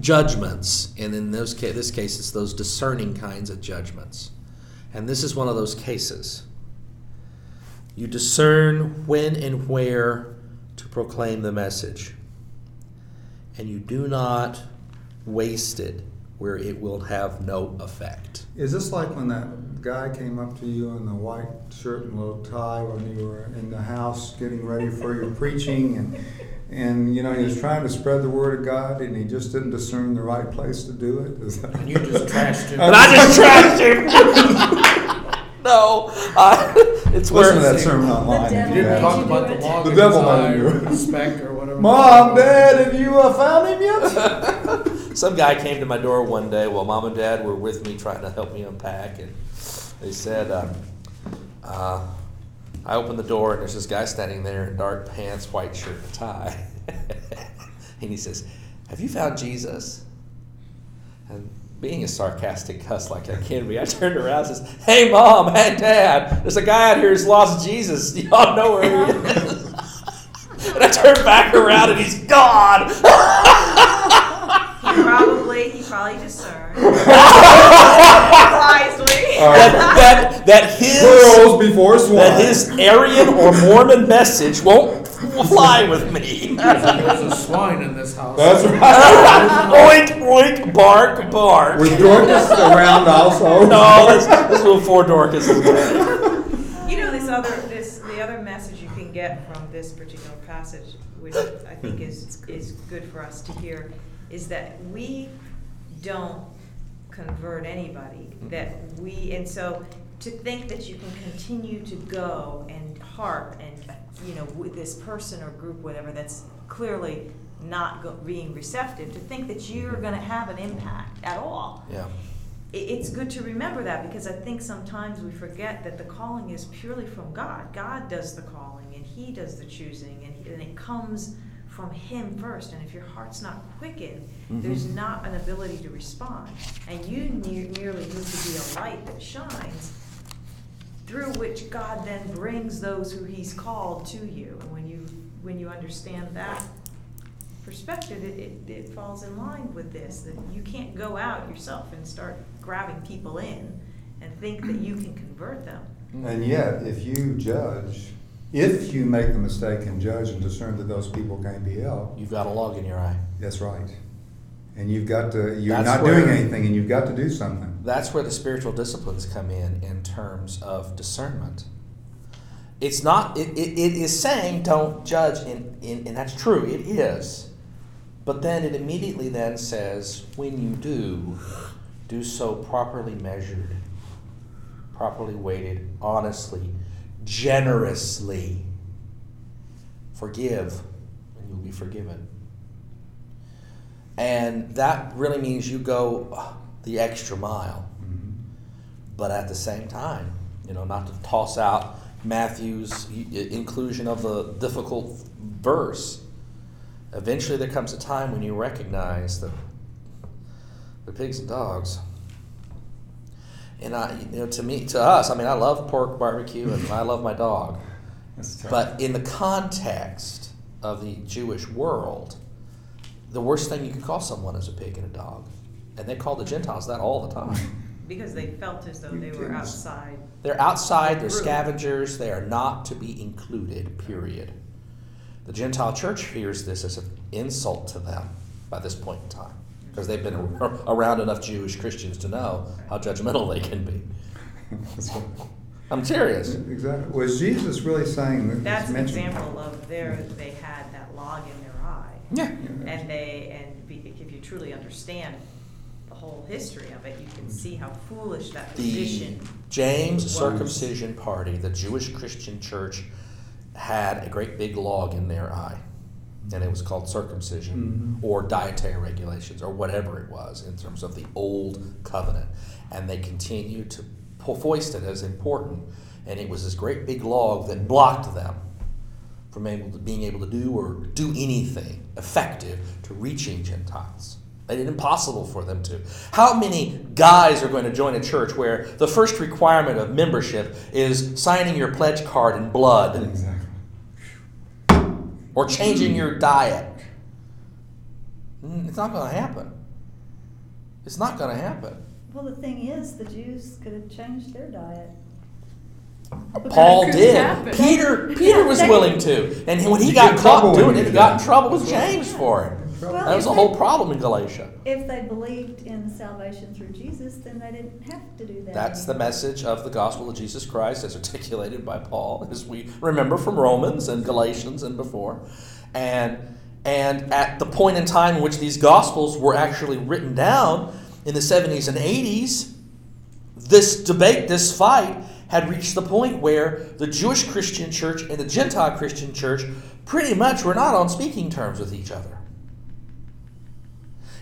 [SPEAKER 1] judgments, and in those ca- this case, it's those discerning kinds of judgments. And this is one of those cases. You discern when and where to proclaim the message, and you do not waste it where it will have no effect.
[SPEAKER 2] Is this like when that guy came up to you in the white shirt and little tie when you were in the house getting ready for your preaching and and you know he was trying to spread the word of God and he just didn't discern the right place to do it? Is that-
[SPEAKER 4] And you just trashed him.
[SPEAKER 1] And I just trashed him. no, I, it's where
[SPEAKER 2] Listen to that sermon online.
[SPEAKER 7] The
[SPEAKER 4] You
[SPEAKER 2] you
[SPEAKER 4] didn't
[SPEAKER 7] devil
[SPEAKER 4] talk
[SPEAKER 7] made you
[SPEAKER 4] about the
[SPEAKER 7] it.
[SPEAKER 4] log
[SPEAKER 2] The devil
[SPEAKER 4] his eye
[SPEAKER 2] made you
[SPEAKER 4] or
[SPEAKER 2] do it.
[SPEAKER 4] or whatever.
[SPEAKER 2] Mom, Dad, have you uh, found him yet?
[SPEAKER 1] Some guy came to my door one day while mom and dad were with me trying to help me unpack, and they said, um, uh, I opened the door and there's this guy standing there in dark pants, white shirt, and tie. and he says, Have you found Jesus? And being a sarcastic cuss like I can be, I turned around and says, Hey, mom, hey, dad, there's a guy out here who's lost Jesus. Y'all know where he is. and I turned back around and he's gone.
[SPEAKER 6] He probably, he probably discerned wisely.
[SPEAKER 2] All right.
[SPEAKER 1] that, that, that his
[SPEAKER 2] Pearls before swine.
[SPEAKER 1] that his Arian or Mormon message won't fly with me.
[SPEAKER 4] There's a swine in this house.
[SPEAKER 2] That's right.
[SPEAKER 1] oink oink bark bark.
[SPEAKER 2] Was Dorcas around also?
[SPEAKER 1] No, this, this little four Dorcas is dead.
[SPEAKER 6] You know, this other, this, the other message you can get from this particular passage, which I think is, is good for us to hear, is that we don't convert anybody, mm-hmm. that we, and so to think that you can continue to go and harp and, you know, with this person or group, whatever, that's clearly not go- being receptive, to think that you're mm-hmm. gonna have an impact at all
[SPEAKER 1] Yeah.
[SPEAKER 6] it, it's good to remember that because I think sometimes we forget that the calling is purely from God. God does the calling and He does the choosing, and, and it comes from Him first. And if your heart's not quickened, there's
[SPEAKER 1] Mhm.
[SPEAKER 6] not an ability to respond. And you ne- merely need to be a light that shines through which God then brings those who He's called to you. And when you when you understand that perspective, it, it, it falls in line with this, that you can't go out yourself and start grabbing people in and think that you can convert them.
[SPEAKER 2] And yet, if you judge, if you make the mistake and judge and discern that those people can't be helped,
[SPEAKER 1] You've got a log in your eye.
[SPEAKER 2] that's right. And you've got to, you're
[SPEAKER 1] That's
[SPEAKER 2] not
[SPEAKER 1] where-
[SPEAKER 2] doing anything and you've got to do something.
[SPEAKER 1] That's where the spiritual disciplines come in in terms of discernment. It's not, it, it, it is saying don't judge, in, in, and that's true, it is. But then it immediately then says, when you do, do so properly measured, properly weighted, honestly, generously. Forgive, and you'll be forgiven. And that really means you go uh, the extra mile.
[SPEAKER 2] Mhm.
[SPEAKER 1] But at the same time, you know, not to toss out Matthew's inclusion of the difficult verse. Eventually, there comes a time when you recognize that the pigs and dogs. And I, you know, to me, to us, I mean, I love pork barbecue and I love my dog. But in the context of the Jewish world, the worst thing you could call someone is a pig and a dog. and they called the Gentiles that all the time.
[SPEAKER 6] Because they felt as though they were outside.
[SPEAKER 1] They're outside, they're scavengers, they are not to be included, period. The Gentile church hears this as an insult to them by this point in time, because they've been around enough Jewish Christians to know how judgmental they can be. I'm serious.
[SPEAKER 2] Exactly. Was Jesus really saying that?
[SPEAKER 6] That's an
[SPEAKER 2] mentioned-
[SPEAKER 6] example of there they had that log in their eye.
[SPEAKER 1] Yeah.
[SPEAKER 6] And they, and be- if you truly understand the whole history of it, you can see how foolish that
[SPEAKER 1] The
[SPEAKER 6] position.
[SPEAKER 1] James
[SPEAKER 6] was.
[SPEAKER 1] circumcision party, the Jewish Christian church, had a great big log in their eye. And it was called circumcision
[SPEAKER 2] Mhm.
[SPEAKER 1] or dietary regulations or whatever it was in terms of the old covenant. And they continued to foist it as important. And it was this great big log that blocked them from able to, being able to do or do anything effective to reaching Gentiles. Made it impossible for them to. How many guys are going to join a church where the first requirement of membership is signing your pledge card in blood
[SPEAKER 2] Exactly.
[SPEAKER 1] Or changing your diet? Mm, It's not going to happen. It's not going to happen.
[SPEAKER 7] Well, the thing is, the Jews could have changed their diet.
[SPEAKER 5] But
[SPEAKER 1] Paul did.
[SPEAKER 5] happen.
[SPEAKER 1] Peter Peter was willing to, and when he
[SPEAKER 2] You
[SPEAKER 1] got caught doing it, he got in trouble with James for it.
[SPEAKER 7] Well,
[SPEAKER 1] That was
[SPEAKER 7] if
[SPEAKER 1] the whole
[SPEAKER 7] they-
[SPEAKER 1] problem in Galatia.
[SPEAKER 7] If they believed in salvation through Jesus, then they didn't have to do that.
[SPEAKER 1] That's the message of the gospel of Jesus Christ as articulated by Paul, as we remember from Romans and Galatians and before. And and at the point in time in which these gospels were actually written down in the 70s and 80s, this debate, this fight, had reached the point where the Jewish Christian church and the Gentile Christian church pretty much were not on speaking terms with each other.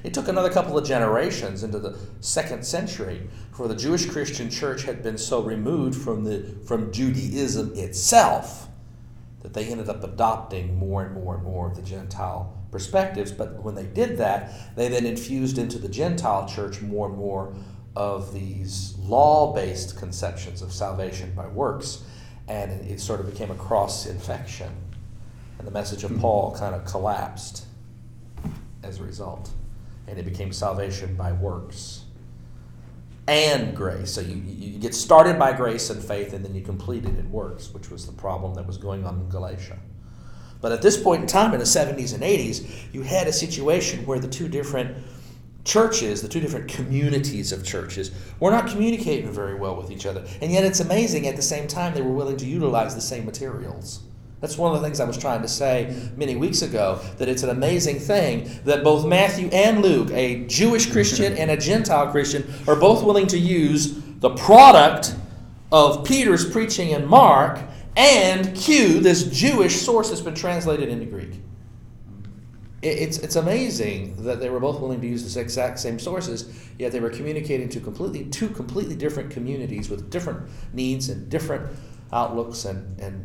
[SPEAKER 1] It took another couple of generations into the second century for the Jewish Christian church had been so removed from, the, from Judaism itself that they ended up adopting more and more and more of the Gentile perspectives. But when they did that, they then infused into the Gentile church more and more of these law based conceptions of salvation by works. And it, it sort of became a cross infection. And the message of hmm. Paul kind of collapsed as a result. And it became salvation by works and grace. So you, you get started by grace and faith, and then you complete it in works, which was the problem that was going on in Galatia. But at this point in time, in the 70s and 80s, you had a situation where the two different churches, the two different communities of churches, were not communicating very well with each other. And yet it's amazing at the same time they were willing to utilize the same materials. That's one of the things I was trying to say many weeks ago that it's an amazing thing that both Matthew and Luke, a Jewish Christian and a Gentile Christian, are both willing to use the product of Peter's preaching in Mark and Q, this Jewish source that's been translated into Greek. It's, it's amazing that they were both willing to use the exact same sources, yet they were communicating to completely two completely different communities with different needs and different outlooks, and, and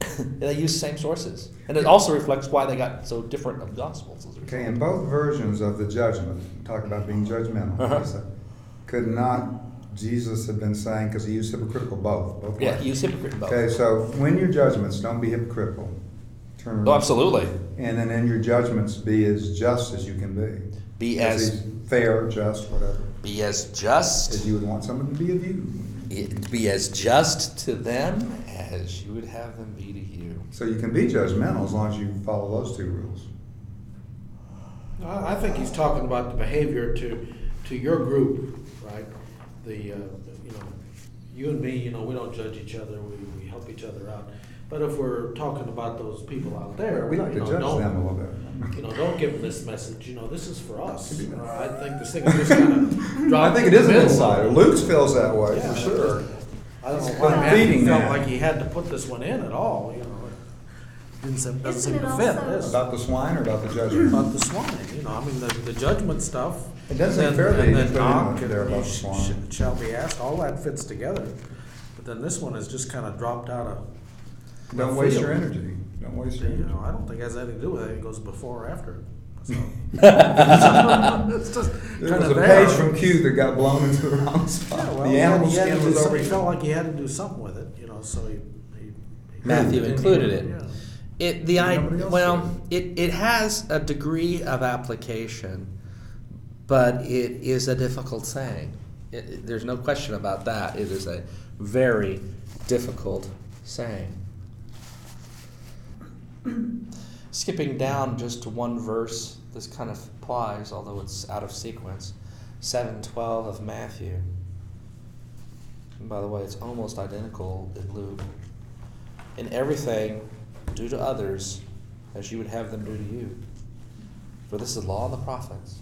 [SPEAKER 1] they use the same sources. And it also reflects why they got so different of gospels. As
[SPEAKER 2] Okay, in both versions of the judgment, talk about being judgmental.
[SPEAKER 1] Uh-huh.
[SPEAKER 2] Could not Jesus have been saying, because he used hypocritical both, both
[SPEAKER 1] Yeah,
[SPEAKER 2] ways.
[SPEAKER 1] he used hypocrite in both.
[SPEAKER 2] Okay, so when your judgments, don't be hypocritical. Turn around.
[SPEAKER 1] Oh, absolutely.
[SPEAKER 2] And then in your judgments, be as just as you can be.
[SPEAKER 1] Be as
[SPEAKER 2] fair, just, whatever,
[SPEAKER 1] be as just.
[SPEAKER 2] as you would want someone to be of you.
[SPEAKER 1] be as just to them as you would have them be to you.
[SPEAKER 2] So you can be judgmental as long as you follow those two rules.
[SPEAKER 4] I, I think he's talking about the behavior to, to your group, right? The, uh, you know, you and me, you know, we don't judge each other, we, we help each other out. But if we're talking about those people out there,
[SPEAKER 2] We like
[SPEAKER 4] you
[SPEAKER 2] to
[SPEAKER 4] know,
[SPEAKER 2] judge
[SPEAKER 4] don't-
[SPEAKER 2] them a little bit.
[SPEAKER 4] You know, don't give them this message, you know, this is for us. Uh. I think this thing is just kind of
[SPEAKER 2] I think it is an insider. Luke feels that way,
[SPEAKER 4] Yeah,
[SPEAKER 2] for sure.
[SPEAKER 4] I don't know
[SPEAKER 2] It's
[SPEAKER 4] why
[SPEAKER 2] kind of
[SPEAKER 4] Matthew
[SPEAKER 2] feeding
[SPEAKER 4] felt
[SPEAKER 2] that.
[SPEAKER 4] like he had to put this one in at all, you know. It Didn't seem, doesn't
[SPEAKER 7] Isn't
[SPEAKER 4] seem to
[SPEAKER 7] it
[SPEAKER 4] fit
[SPEAKER 7] also-
[SPEAKER 4] this.
[SPEAKER 2] About the swine or about the judgment?
[SPEAKER 4] About the swine, you know, I mean, the, the judgment stuff.
[SPEAKER 2] It doesn't
[SPEAKER 4] and-
[SPEAKER 2] fair that
[SPEAKER 4] and
[SPEAKER 2] he
[SPEAKER 4] then
[SPEAKER 2] put in
[SPEAKER 4] knock
[SPEAKER 2] there
[SPEAKER 4] and
[SPEAKER 2] about the
[SPEAKER 4] sh-
[SPEAKER 2] swine.
[SPEAKER 4] sh- Shall be asked, all that fits together. But then this one has just kind of dropped out of.
[SPEAKER 2] Don't waste your energy. Don't waste your
[SPEAKER 4] You
[SPEAKER 2] energy.
[SPEAKER 4] know, I don't think it has anything to do with it, it goes before or after. So. It's just
[SPEAKER 2] There
[SPEAKER 4] kind
[SPEAKER 2] was
[SPEAKER 4] of
[SPEAKER 2] a
[SPEAKER 4] there.
[SPEAKER 2] page from Q that got blown into the wrong spot.
[SPEAKER 4] Yeah, well,
[SPEAKER 2] The
[SPEAKER 4] he had-
[SPEAKER 2] animal
[SPEAKER 4] he had to
[SPEAKER 2] skin
[SPEAKER 4] do
[SPEAKER 2] was
[SPEAKER 4] something-
[SPEAKER 2] over.
[SPEAKER 4] He felt like he had to do something with it, you know, so he. he- he-
[SPEAKER 1] Matthew included it.
[SPEAKER 4] Yeah.
[SPEAKER 1] It the I
[SPEAKER 2] Nobody else
[SPEAKER 1] well it, it has a degree of application, but it is a difficult saying. It, it- there's no question about that. It is a very difficult saying. Skipping down just to one verse, this kind of applies, although it's out of sequence. 712 of Matthew. And by the way, it's almost identical in Luke. In everything, do to others as you would have them do to you. For this is the law and the prophets.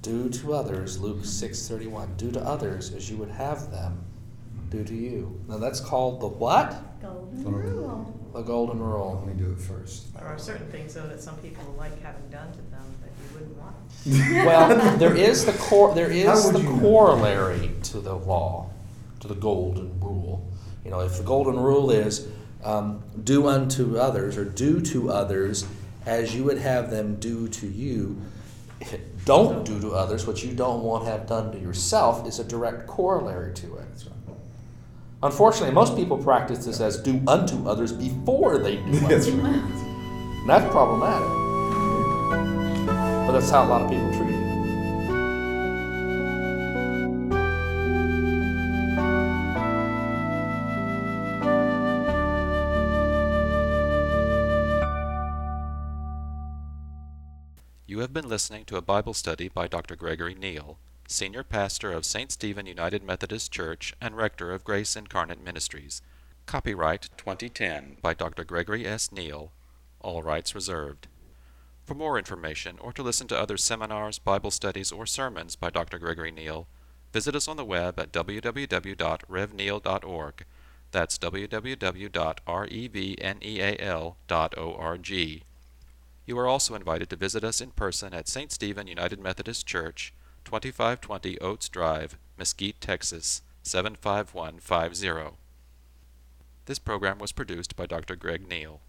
[SPEAKER 1] Do to others, Luke 6:31. Do to others as you would have them do to you. Now that's called the what?
[SPEAKER 7] Golden
[SPEAKER 2] Golden
[SPEAKER 7] rule.
[SPEAKER 1] The golden rule.
[SPEAKER 2] Only do it first.
[SPEAKER 6] There are certain things, though, that some people like having done to them that you wouldn't want.
[SPEAKER 1] Well, there is the cor- there
[SPEAKER 2] How
[SPEAKER 1] is
[SPEAKER 2] would
[SPEAKER 1] the
[SPEAKER 2] you know?
[SPEAKER 1] corollary to the law, to the golden rule. You know, if the golden rule is um, do unto others or do to others as you would have them do to you, don't do to others what you don't want to have done to yourself is a direct corollary to it.
[SPEAKER 2] That's right.
[SPEAKER 1] Unfortunately, most people practice this as do unto others before they do unto
[SPEAKER 2] That's
[SPEAKER 1] others.
[SPEAKER 2] right.
[SPEAKER 1] And that's problematic. But that's how a lot of people treat it.
[SPEAKER 8] You have been listening to a Bible study by Dr. Gregory Neal, Senior Pastor of St. Stephen United Methodist Church and Rector of Grace Incarnate Ministries. Copyright 2010 by Dr. Gregory S. Neal, all rights reserved. For more information or to listen to other seminars, Bible studies, or sermons by Dr. Gregory Neal, visit us on the web at www.revneal.org. That's www.revneal.org. You are also invited to visit us in person at St. Stephen United Methodist Church, 2520 Oates Drive, Mesquite, Texas 75150. This program was produced by Dr. Greg Neal.